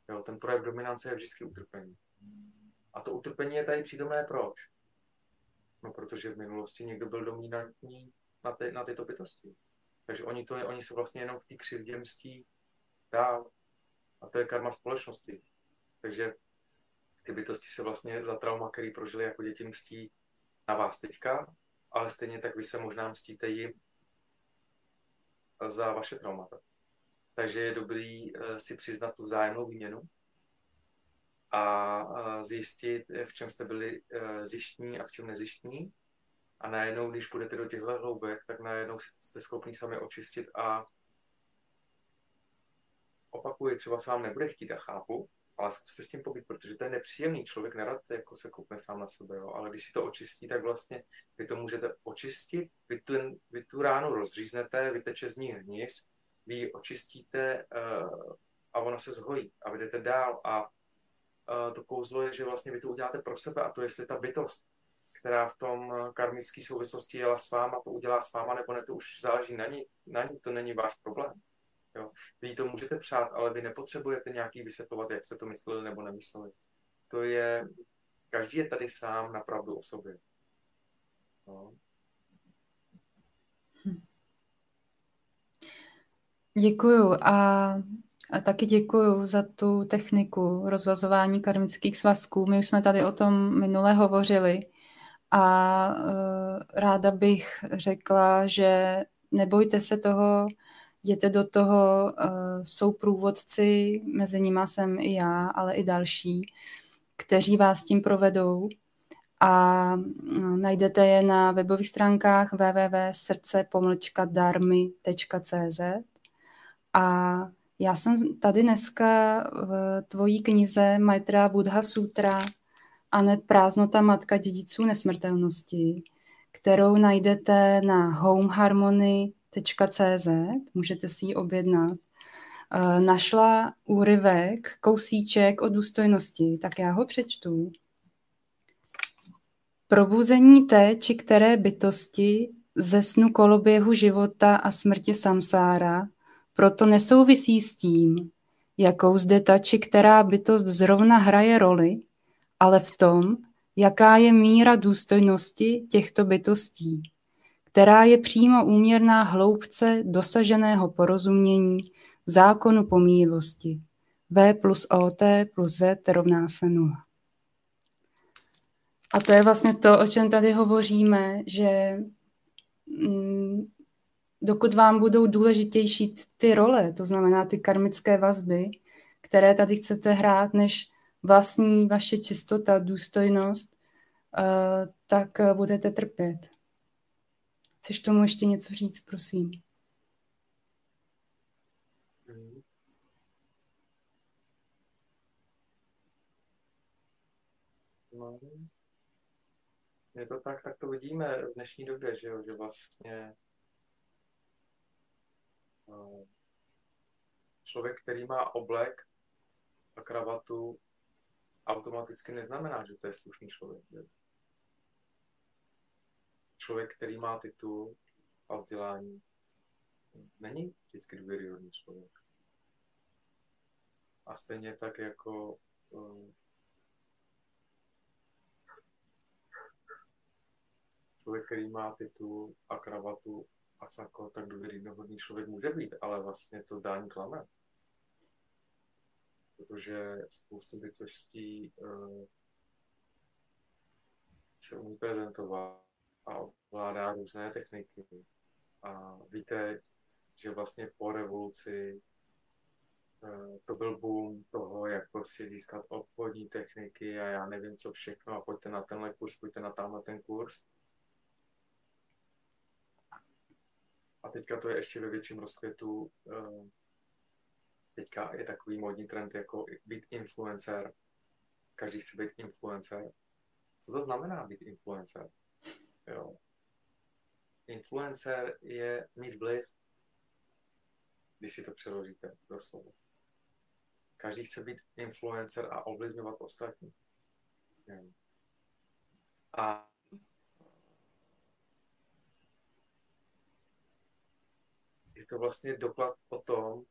Jo, ten projev dominance je vždycky utrpení. A to utrpení je tady přítomné proč? No, protože v minulosti někdo byl dominantní na, ty, na tyto bytosti. Takže oni, to, oni se vlastně jenom v té křivdě mstí dál. A to je karma společnosti. Takže ty bytosti se vlastně za trauma, který prožili jako děti, mstí na vás teďka, ale stejně tak vy se možná mstíte jim za vaše traumata. Takže je dobrý eh, si přiznat tu vzájemnou výměnu a zjistit, v čem jste byli eh, zjištní a v čem nezjištní. A najednou, když půjdete do těchto hloubek, tak najednou jste schopni sami očistit a opakuji, třeba se vám nebude chtít a chápu, ale zkuste s tím pobít, protože to je nepříjemný. Člověk nerad jako se koukne sám na sebe, jo? ale když si to očistí, tak vlastně vy to můžete očistit, vy tu, vy tu ránu rozříznete, vyteče z ní hnis, vy ji očistíte uh, a ono se zhojí a vy jdete dál a to kouzlo je, že vlastně vy to uděláte pro sebe a to jestli ta bytost, která v tom eh, karmické souvislosti jela s váma, to udělá s váma, nebo ne, to už záleží na ní, na ní to není váš problém. Jo. Vy to můžete přát, ale vy nepotřebujete nějaký vysvětlovat, jak jste to mysleli nebo nemysleli. To je, každý je tady sám na pravdu o sobě. No. Děkuju a, a taky děkuju za tu techniku rozvazování karmických svazků. My už jsme tady o tom minule hovořili. A uh, ráda bych řekla, že nebojte se toho, jděte do toho, uh, jsou průvodci, mezi nimi jsem i já, ale i další, kteří vás tím provedou. A najdete je na webových stránkách www.srdce-darmy.cz a já jsem tady dneska v tvojí knize Maitra Buddha Sutra a ne Prázdnota matka dědiců nesmrtelnosti, kterou najdete na homeharmony.cz, můžete si ji objednat. E, našla úryvek, kousíček o důstojnosti, tak já ho přečtu. Probuzení té či které bytosti ze snu koloběhu života a smrti samsára proto nesouvisí s tím, jakou zde ta či která bytost zrovna hraje roli, ale v tom, jaká je míra důstojnosti těchto bytostí, která je přímo úměrná hloubce dosaženého porozumění zákonu pomíjivosti. V plus OT plus Z rovná se nula. A to je vlastně to, o čem tady hovoříme, že mm, dokud vám budou důležitější ty role, to znamená ty karmické vazby, které tady chcete hrát, než vlastní vaše čistota, důstojnost, uh, tak uh, budete trpět. Chceš tomu ještě něco říct, prosím? No. Je to tak, tak to vidíme v dnešní době, že, jo, že vlastně Eh, člověk, který má oblek a kravatu, automaticky neznamená, že to je slušný člověk. Člověk, který má titul a vzdělání, není vždycky důvěryhodný člověk. A stejně tak jako uh, člověk, který má titul a kravatu a sako, tak důvěryhodný člověk může být, ale vlastně to dání klame. Protože spoustu bytostí uh, se umí prezentovat a ovládá různé techniky. A víte, že vlastně po revoluci uh, to byl boom toho, jak prostě získat obchodní techniky a já nevím co všechno a pojďte na tenhle kurz, pojďte na tamhle ten kurz. Teďka to je ještě ve větším rozkvětu. Uh, teďka je takový modní trend jako být influencer. Každý chce být influencer. Co to znamená být influencer? Jo. Influencer je mít vliv, když si to přeložíte do slovo. Každý chce být influencer a ovlivňovat ostatní. A to vlastně doklad o tom,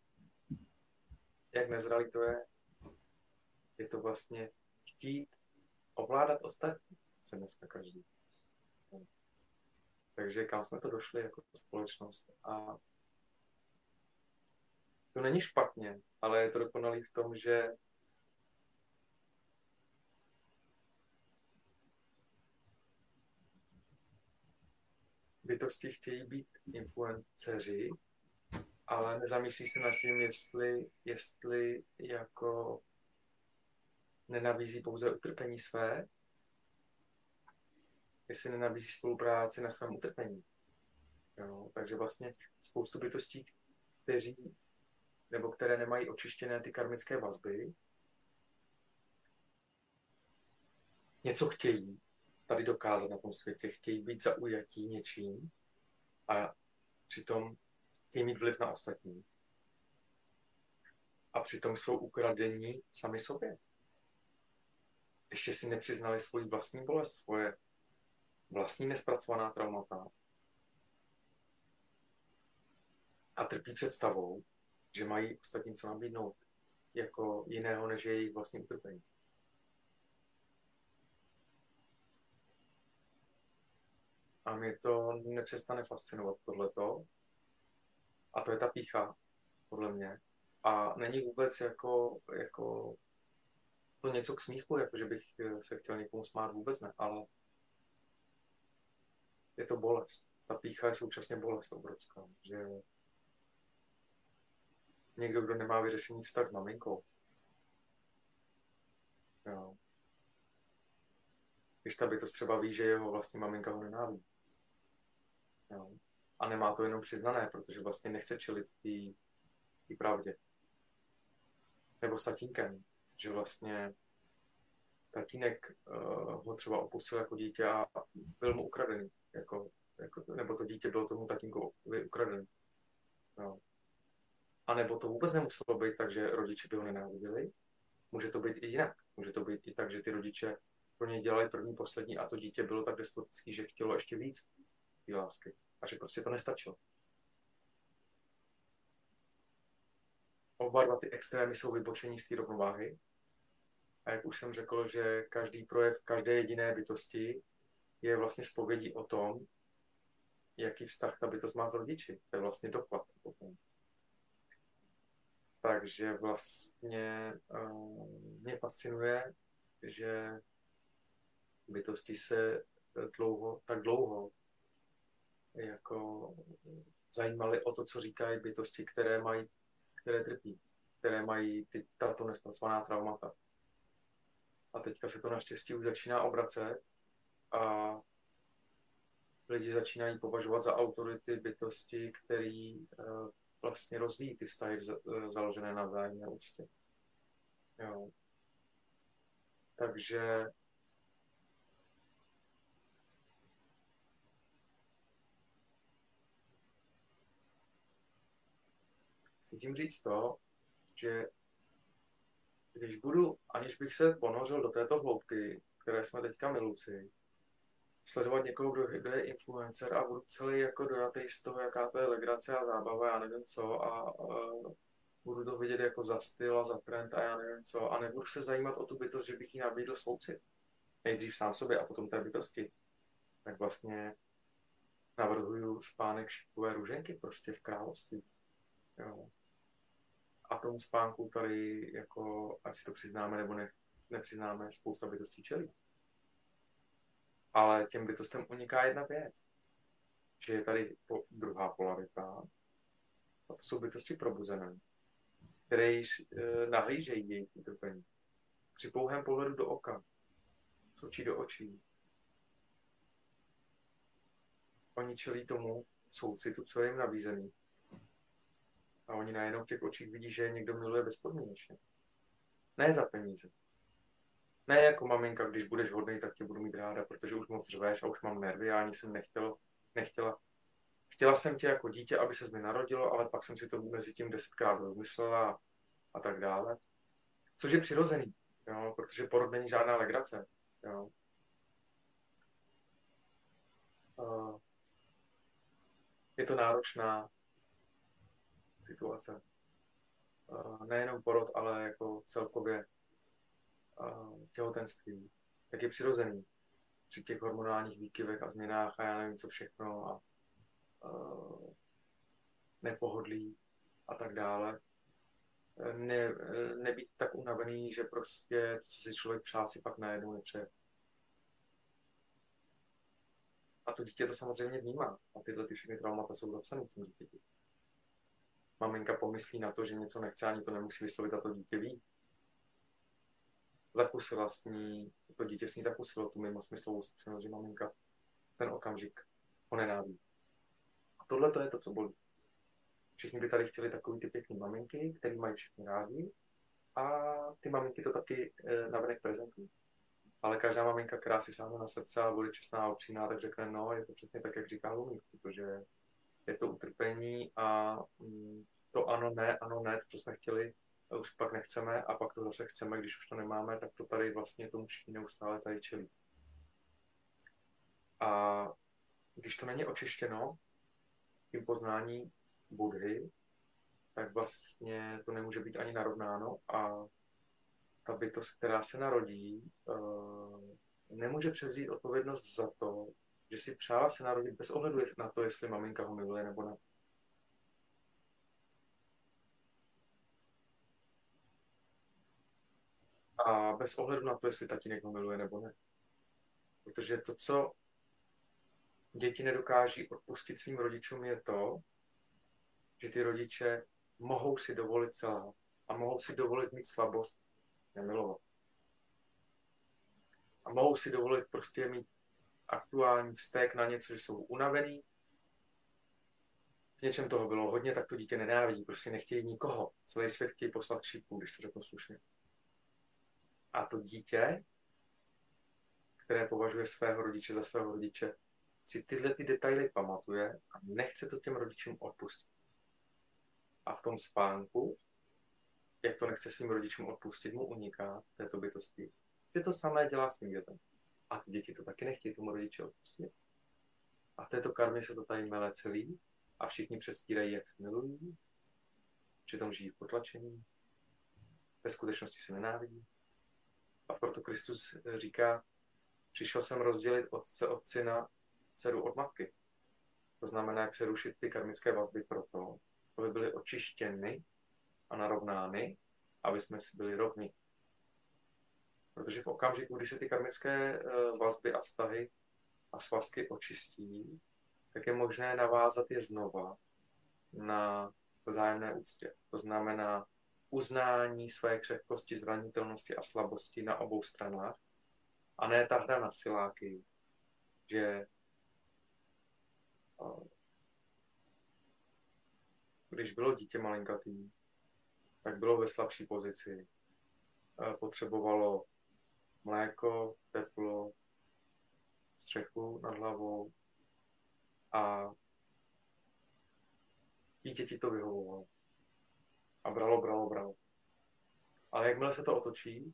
jak nezralý to je. Je to vlastně chtít ovládat ostatní, se dneska každý. Takže kam jsme to došli jako společnost. A to není špatně, ale je to dokonalý v tom, že bytosti chtějí být influenceři, ale nezamyslí se nad tím, jestli, jestli jako nenabízí pouze utrpení své, jestli nenabízí spolupráci na svém utrpení. Jo, takže vlastně spoustu bytostí, kteří, nebo které nemají očištěné ty karmické vazby, něco chtějí tady dokázat na tom světě, chtějí být zaujatí něčím a přitom chtějí mít vliv na ostatní. A přitom jsou ukradení sami sobě. Ještě si nepřiznali svoji vlastní bolest, svoje vlastní nespracovaná traumata. A trpí představou, že mají ostatním co nabídnout jako jiného, než je jejich vlastní utrpení. A mě to nepřestane fascinovat tohleto, a to je ta pícha, podle mě. A není vůbec jako, jako to něco k smíchu, jako že bych se chtěl někomu smát, vůbec ne, ale je to bolest. Ta pícha je současně bolest obrovská, že někdo, kdo nemá vyřešený vztah s maminkou, jo. Když ta bytost třeba ví, že jeho vlastní maminka ho nenávidí. Jo a nemá to jenom přiznané, protože vlastně nechce čelit té pravdě. Nebo s tatínkem, že vlastně tatínek uh, ho třeba opustil jako dítě a byl mu ukradený. Jako, jako to, nebo to dítě bylo tomu tatínkovi ukradený. No. A nebo to vůbec nemuselo být tak, že rodiče by ho nenáviděli. Může to být i jinak. Může to být i tak, že ty rodiče pro něj dělali první, poslední a to dítě bylo tak despotický, že chtělo ještě víc té lásky a že prostě to nestačilo. Oba dva ty extrémy jsou vybočení z té rovnováhy. A jak už jsem řekl, že každý projev každé jediné bytosti je vlastně spovědí o tom, jaký vztah ta bytost má s rodiči. To je vlastně tom. Takže vlastně uh, mě fascinuje, že bytosti se dlouho, tak dlouho jako zajímaly o to, co říkají bytosti, které mají, které trpí, které mají ty, tato nespracovaná traumata. A teďka se to naštěstí už začíná obracet a lidi začínají považovat za autority bytosti, který uh, vlastně rozvíjí ty vztahy uh, založené na vzájemné úctě. Jo. Takže chci tím říct to, že když budu, aniž bych se ponořil do této hloubky, které jsme teďka miluci, sledovat někoho, kdo, je influencer a budu celý jako dojatý z toho, jaká to je legrace a zábava, já nevím co, a, a budu to vidět jako za styl a za trend a já nevím co, a nebudu se zajímat o tu bytost, že bych jí nabídl svou Nejdřív sám sobě a potom té bytosti. tak vlastně navrhuju spánek šipkové růženky prostě v království. Jo. A tomu spánku tady, jako, ať si to přiznáme nebo ne, nepřiznáme, spousta bytostí čelí. Ale těm bytostem uniká jedna věc. Že je tady po, druhá polarita. A to jsou bytosti probuzené, které již e, nahlížejí jejich utrpení. Při pouhém pohledu do oka, z očí do očí. Oni čelí tomu soucitu, co je jim nabízený. A oni najednou v těch očích vidí, že někdo miluje bezpodmínečně. Ne za peníze. Ne jako maminka, když budeš hodný, tak tě budu mít ráda, protože už moc řveš a už mám nervy, já ani jsem nechtěl, nechtěla. Chtěla jsem tě jako dítě, aby se mi narodilo, ale pak jsem si to mezi tím desetkrát rozmyslela a, a tak dále. Což je přirozený, jo, protože porod není žádná legrace. Jo. je to náročná situace. nejenom porod, ale jako celkově těhotenství, tak je přirozený při těch hormonálních výkyvech a změnách a já nevím co všechno a, nepohodlí a tak dále. Ne, nebýt tak unavený, že prostě to, co si člověk přál, si pak najednou nepřeje. A to dítě to samozřejmě vnímá. A tyhle ty všechny traumata jsou zapsané v tom dítěti. Maminka pomyslí na to, že něco nechce, ani to nemusí vyslovit a to dítě ví zakusila s ní, to dítě s ní zakusilo tu mimo smyslovou zkušenost, že maminka ten okamžik ho nenávidí. A tohle to je to, co bolí. Všichni by tady chtěli takový ty pěkné maminky, které mají všichni rádi a ty maminky to taky e, navenek prezentují. Ale každá maminka, která si sáhne na srdce a bude čestná a upřímná, tak řekne, no, je to přesně tak, jak říká Lumík, protože je to utrpení a mm, to ano, ne, ano, ne, to, co jsme chtěli, a už pak nechceme a pak to zase chceme, když už to nemáme, tak to tady vlastně tomu všichni neustále tady čelí. A když to není očištěno tím poznání Budhy, tak vlastně to nemůže být ani narovnáno a ta bytost, která se narodí, eh, nemůže převzít odpovědnost za to, že si přála se narodit bez ohledu na to, jestli maminka ho miluje nebo ne. a bez ohledu na to, jestli tatínek ho miluje nebo ne. Protože to, co děti nedokáží odpustit svým rodičům, je to, že ty rodiče mohou si dovolit celá a mohou si dovolit mít slabost nemilovat. A mohou si dovolit prostě mít aktuální vztek na něco, že jsou unavený. V něčem toho bylo hodně, tak to dítě nenávidí, prostě nechtějí nikoho. Celý svět chtějí poslat šípku, když to řeknu slušně. A to dítě, které považuje svého rodiče za svého rodiče, si tyhle ty detaily pamatuje a nechce to těm rodičům odpustit. A v tom spánku, jak to nechce svým rodičům odpustit, mu uniká této bytosti. Že to samé dělá s tím dětem. A ty děti to taky nechtějí tomu rodiči odpustit. A v této karmě se to tady mele celý a všichni předstírají, jak se milují, přitom žijí v potlačení, ve skutečnosti se nenávidí. A proto Kristus říká, přišel jsem rozdělit otce od syna, dceru od matky. To znamená přerušit ty karmické vazby proto, aby byly očištěny a narovnány, aby jsme si byli rovni. Protože v okamžiku, kdy se ty karmické eh, vazby a vztahy a svazky očistí, tak je možné navázat je znova na vzájemné úctě. To znamená uznání své křehkosti, zranitelnosti a slabosti na obou stranách a ne ta hra na siláky, že když bylo dítě malinkatý, tak bylo ve slabší pozici. Potřebovalo mléko, teplo, střechu nad hlavou a dítě ti to vyhovovalo a bralo, bralo, bralo. Ale jakmile se to otočí,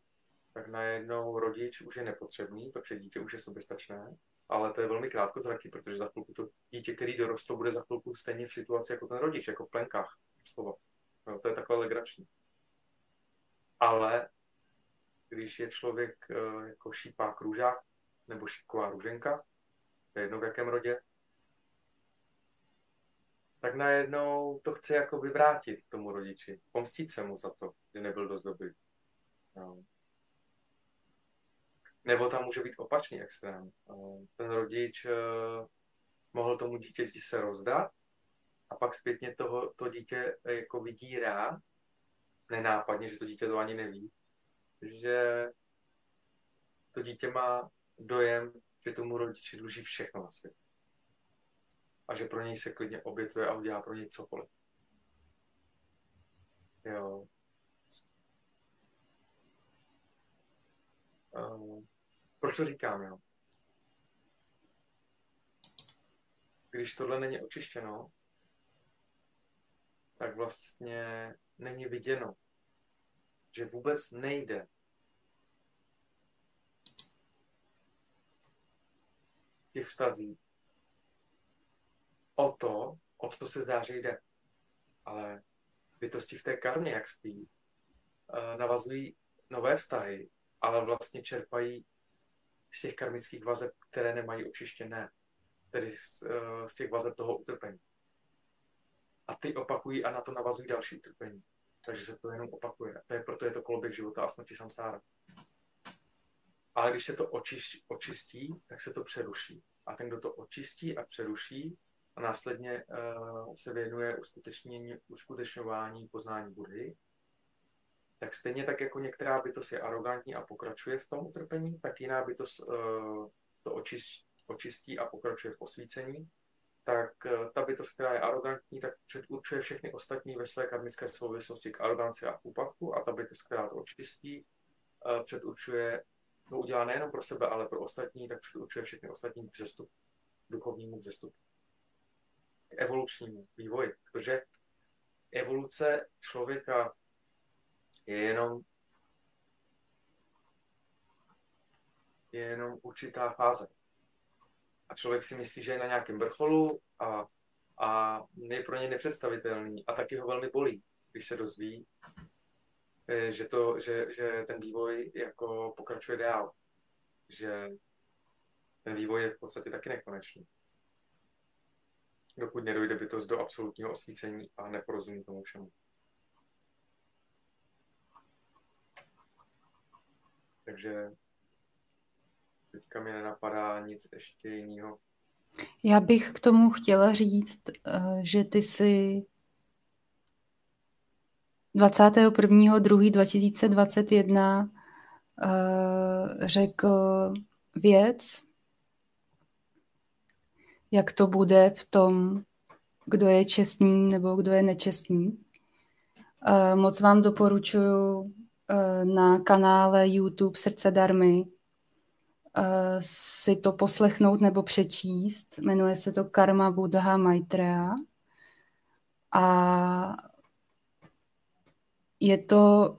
tak najednou rodič už je nepotřebný, protože dítě už je soběstačné, ale to je velmi krátkozraký, protože za chvilku to dítě, který dorostlo, bude za chvilku stejně v situaci jako ten rodič, jako v plenkách. Slova. No, to je takhle legrační. Ale když je člověk uh, jako šípá růžák nebo šípková růženka, to je jedno v jakém rodě, tak najednou to chce jako vyvrátit tomu rodiči, pomstit se mu za to, že nebyl dost dobrý. No. Nebo tam může být opačný extrém. Ten rodič eh, mohl tomu dítěti se rozdat a pak zpětně toho, to dítě jako vydírá, nenápadně, že to dítě to ani neví, že to dítě má dojem, že tomu rodiči dluží všechno na světě. A že pro něj se klidně obětuje a udělá pro něj cokoliv. Jo. Um, proč to říkám, jo? Když tohle není očištěno, tak vlastně není viděno, že vůbec nejde těch vztazích o to, o co se zdá, že jde. Ale bytosti v té karmě, jak spí, eh, navazují nové vztahy, ale vlastně čerpají z těch karmických vazeb, které nemají očištěné, tedy z, eh, z těch vazeb toho utrpení. A ty opakují a na to navazují další utrpení. Takže se to jenom opakuje. To je, proto je to koloběh života a smrti samsára. Ale když se to očiš, očistí, tak se to přeruší. A ten, kdo to očistí a přeruší a následně uh, se věnuje uskutečnění, uskutečňování poznání Budhy, tak stejně tak jako některá bytost je arrogantní a pokračuje v tom utrpení, tak jiná bytost uh, to očist, očistí a pokračuje v osvícení, tak uh, ta bytost, která je arrogantní, tak předurčuje všechny ostatní ve své karmické souvislosti k aroganci a k úpadku a ta bytost, která to očistí, uh, předurčuje to udělá nejenom pro sebe, ale pro ostatní, tak předurčuje všechny ostatní vzestup, duchovnímu vzestupu. Evolučnímu vývoji, protože evoluce člověka je jenom je jenom určitá fáze. A člověk si myslí, že je na nějakém vrcholu a, a je pro ně nepředstavitelný a taky ho velmi bolí, když se dozví, Eh, že, to, že, že ten vývoj jako pokračuje dál. Že ten vývoj je v podstatě taky nekonečný. Dokud nedojde bytost do absolutního osvícení a neporozumí tomu všemu. Takže teďka mi nenapadá nic ještě jiného. Já bych k tomu chtěla říct, eh, že ty si 21.2.2021 uh, řekl věc, jak to bude v tom, kdo je čestný nebo kdo je nečestný. Uh, moc vám doporučuji na kanále YouTube Srdce Darmy si to poslechnout nebo přečíst. Jmenuje se to Karma Buddha Maitreya. A je to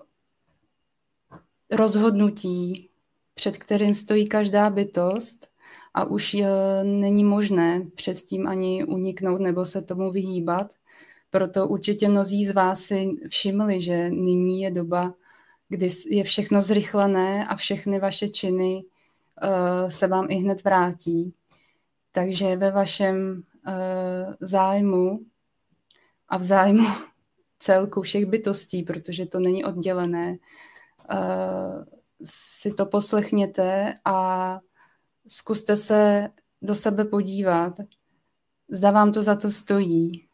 rozhodnutí, před kterým stojí každá bytost a už není možné předtím ani uniknout nebo se tomu vyhýbat. Proto určitě mnozí z vás si všimli, že nyní je doba, kdy je všechno zrychlené a všechny vaše činy se vám i hned vrátí. Takže ve vašem uh, zájmu a v zájmu celku všech bytostí, protože to není oddělené. Uh, si to poslechněte a zkuste se do sebe podívat. Zda vám to za to stojí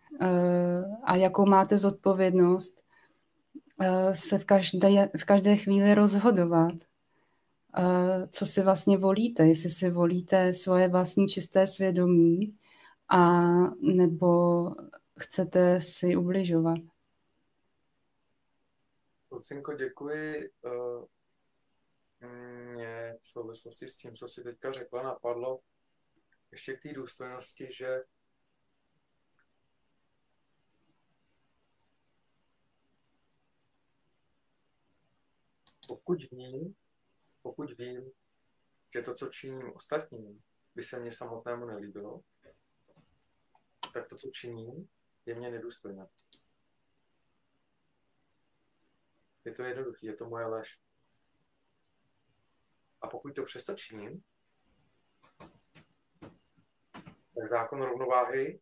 a jakou máte zodpovědnost se v každé, v každé chvíli rozhodovat, co si vlastně volíte, jestli si volíte svoje vlastní čisté svědomí a nebo chcete si ubližovat. Lucinko, děkuji. Eh, mě v souvislosti s tím, co si teďka řekla, napadlo ještě k té důstojnosti, že pokud vím, pokud vím, že to, co činím ostatním, by se mně samotnému nelíbilo, tak to, co činím, je mě nedůstojné. Je to jednoduché, je to moje lež. A pokud to přesto činím, tak zákon rovnováhy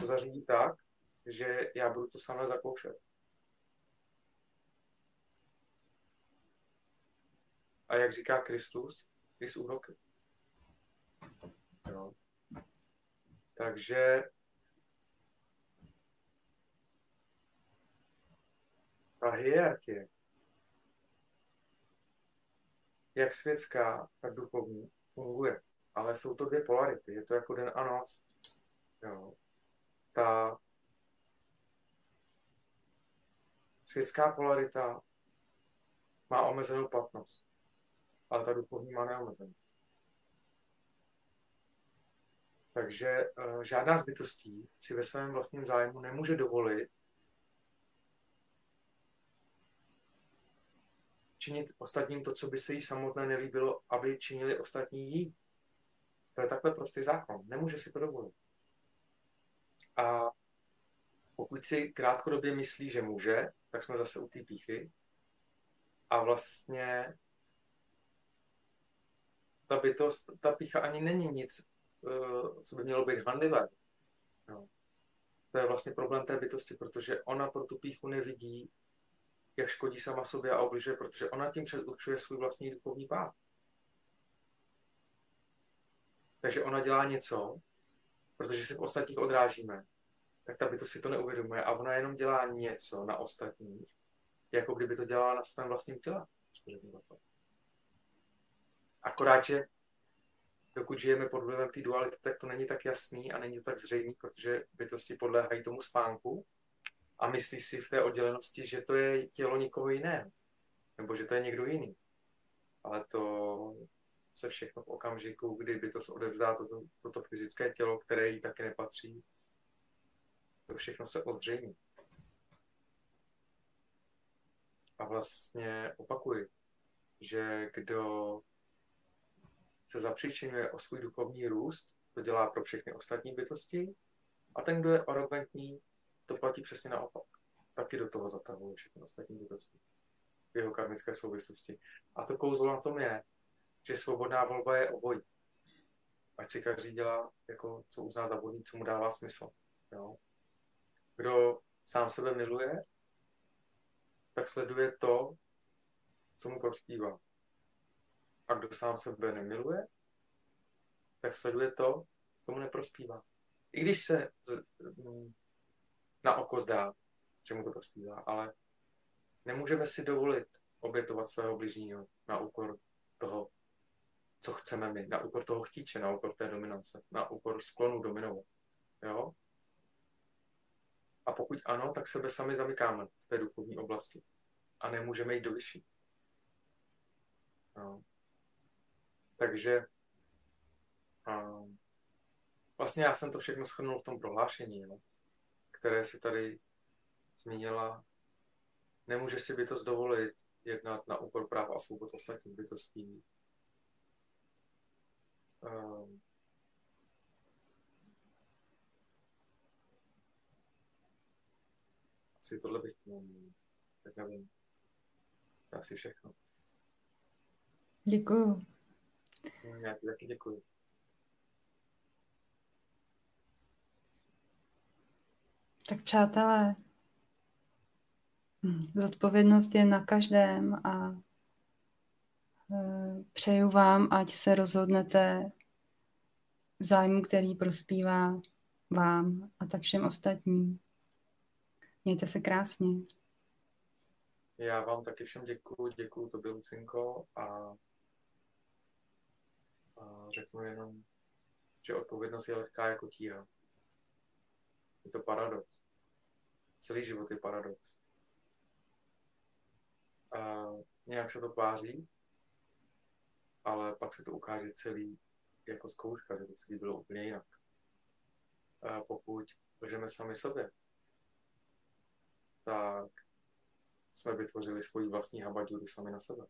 to zařídí tak, že já budu to samé zakoušet. A jak říká Kristus, vys úroky. Jo. Takže ta hierarchie, jak světská, tak duchovní, funguje. Ale jsou to dvě polarity. Je to jako den a noc. Jo. Ta světská polarita má omezenou platnost, ale ta duchovní má neomezenou. Takže uh, žádná z bytostí si ve svém vlastním zájmu nemůže dovolit činit ostatním to, co by se jí samotné nelíbilo, aby činili ostatní jí. To je takhle prostý zákon. Nemůže si to dovolit. A pokud si krátkodobě myslí, že může, tak jsme zase u té píchy. A vlastně ta bytost, ta pícha ani není nic, eh, co by mělo být handivé. No. To je vlastně problém té bytosti, protože ona pro tu píchu nevidí, jak škodí sama sobě a obližuje, protože ona tím předurčuje svůj vlastní duchovní pád. Takže ona dělá něco, protože se v ostatních odrážíme, tak ta bytost si to neuvědomuje a ona jenom dělá něco na ostatních, jako kdyby to dělala na svém vlastním těle. Akorát, že dokud žijeme pod vlivem té duality, tak to není tak jasný a není to tak zřejmý, protože bytosti podléhají tomu spánku a myslí si v té oddělenosti, že to je tělo někoho jiného, nebo že to je někdo jiný. Ale to se všechno v okamžiku, kdy by to se odevzdá toto to, to fyzické tělo, které jí taky nepatří, to všechno se ozřejmí. A vlastně opakuji, že kdo se zapříčinuje o svůj duchovní růst, to dělá pro všechny ostatní bytosti, a ten, kdo je arrogantní, to platí přesně naopak. Taky do toho zatahuje všechny ostatní bytosti v jeho karmické souvislosti. A to kouzlo na tom je, že svobodná volba je obojí. Ať si každý dělá, jako, co uzná za vhodný, co mu dává smysl. Jo? Kdo sám sebe miluje, tak sleduje to, co mu prospívá. A kdo sám sebe nemiluje, tak sleduje to, co mu neprospívá. I když se z, mm, na oko zdá, že mu to prospívá, ale nemůžeme si dovolit obětovat svého bližního na úkor toho, co chceme my, na úkor toho chtíče, na úkor té dominance, na úkor sklonu dominovat. Jo? A pokud ano, tak sebe sami zamykáme v té duchovní oblasti. A nemůžeme jít do vyšší. No. Takže a, vlastně já jsem to všechno schrnul v tom prohlášení, no, které si tady zmínila. Nemůže si bytost dovolit jednat na úkor práv a svobod ostatních bytostí. Um, asi tohle bych měl, tak nevím. Asi všechno. Děkuju. Já ti taky děkuji. Tak přátelé, hm, zodpovědnost je na každém a e, přeju vám, ať se rozhodnete v zájmu, který prospívá vám a tak všem ostatním. Mějte se krásně. Já vám taky všem děkuji, děkuji tobě, Lucinko, a, řeknu jenom, že odpovědnost je lehká jako tíha. Je to paradox. Celý život je paradox. A nějak se to tváří, ale pak se to ukáže celý jako zkouška, že to celý bylo úplně jinak. A pokud lžeme sami sobě, tak jsme vytvořili svoji vlastní habaduru sami na sebe.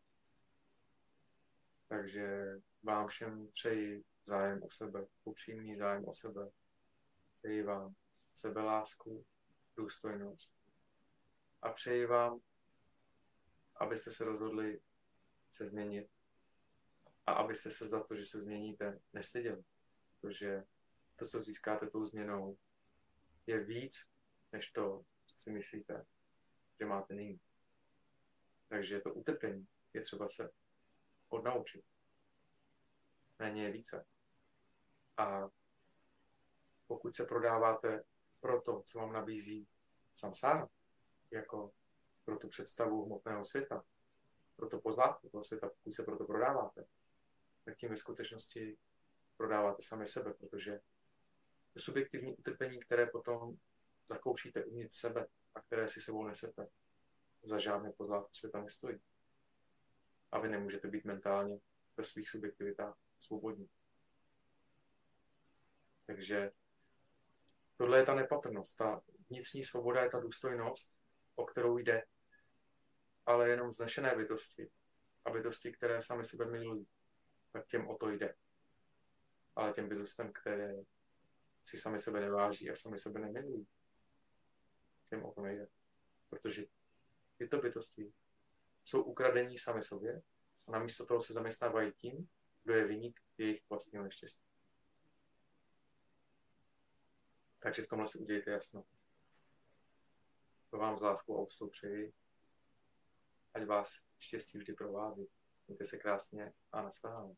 Takže vám všem přeji zájem o sebe, upřímný zájem o sebe. Přeji vám sebelásku, důstojnost. A přeji vám, abyste se rozhodli se změnit a abyste se za to, že se změníte, nestyděli. Protože to, co získáte tou změnou, je víc, než to, co si myslíte, že máte nyní. Takže to utrpení je třeba se odnaučit. Méně je více. A pokud se prodáváte pro to, co vám nabízí samsára, jako pro tu představu hmotného světa, pro to pozlátku toho světa, pokud se pro to prodáváte, tak tím ve skutečnosti prodáváte sami sebe, protože to subjektivní utrpení, které potom zakoušíte uvnitř sebe a které si sebou nesete, za žádné pozlátku světa nestojí. A vy nemůžete být mentálně ve svých subjektivitách svobodní. Takže tohle je ta nepatrnost. Ta vnitřní svoboda je ta důstojnost, o kterou jde. Ale jenom znešené bytosti a bytosti, které sami sebe milují, tak těm o to jde. Ale těm bytostem, které si sami sebe neváží a sami sebe nemilují, těm o to nejde. Protože tyto bytosti jsou ukradení sami sobě a namísto toho se zaměstnávají tím, kdo je vyník jejich vlastního neštěstí. Takže v tomhle si udějte jasno. To vám z láskou a úctou přeji. Ať vás štěstí vždy provází. Mějte se krásně a naschledanou.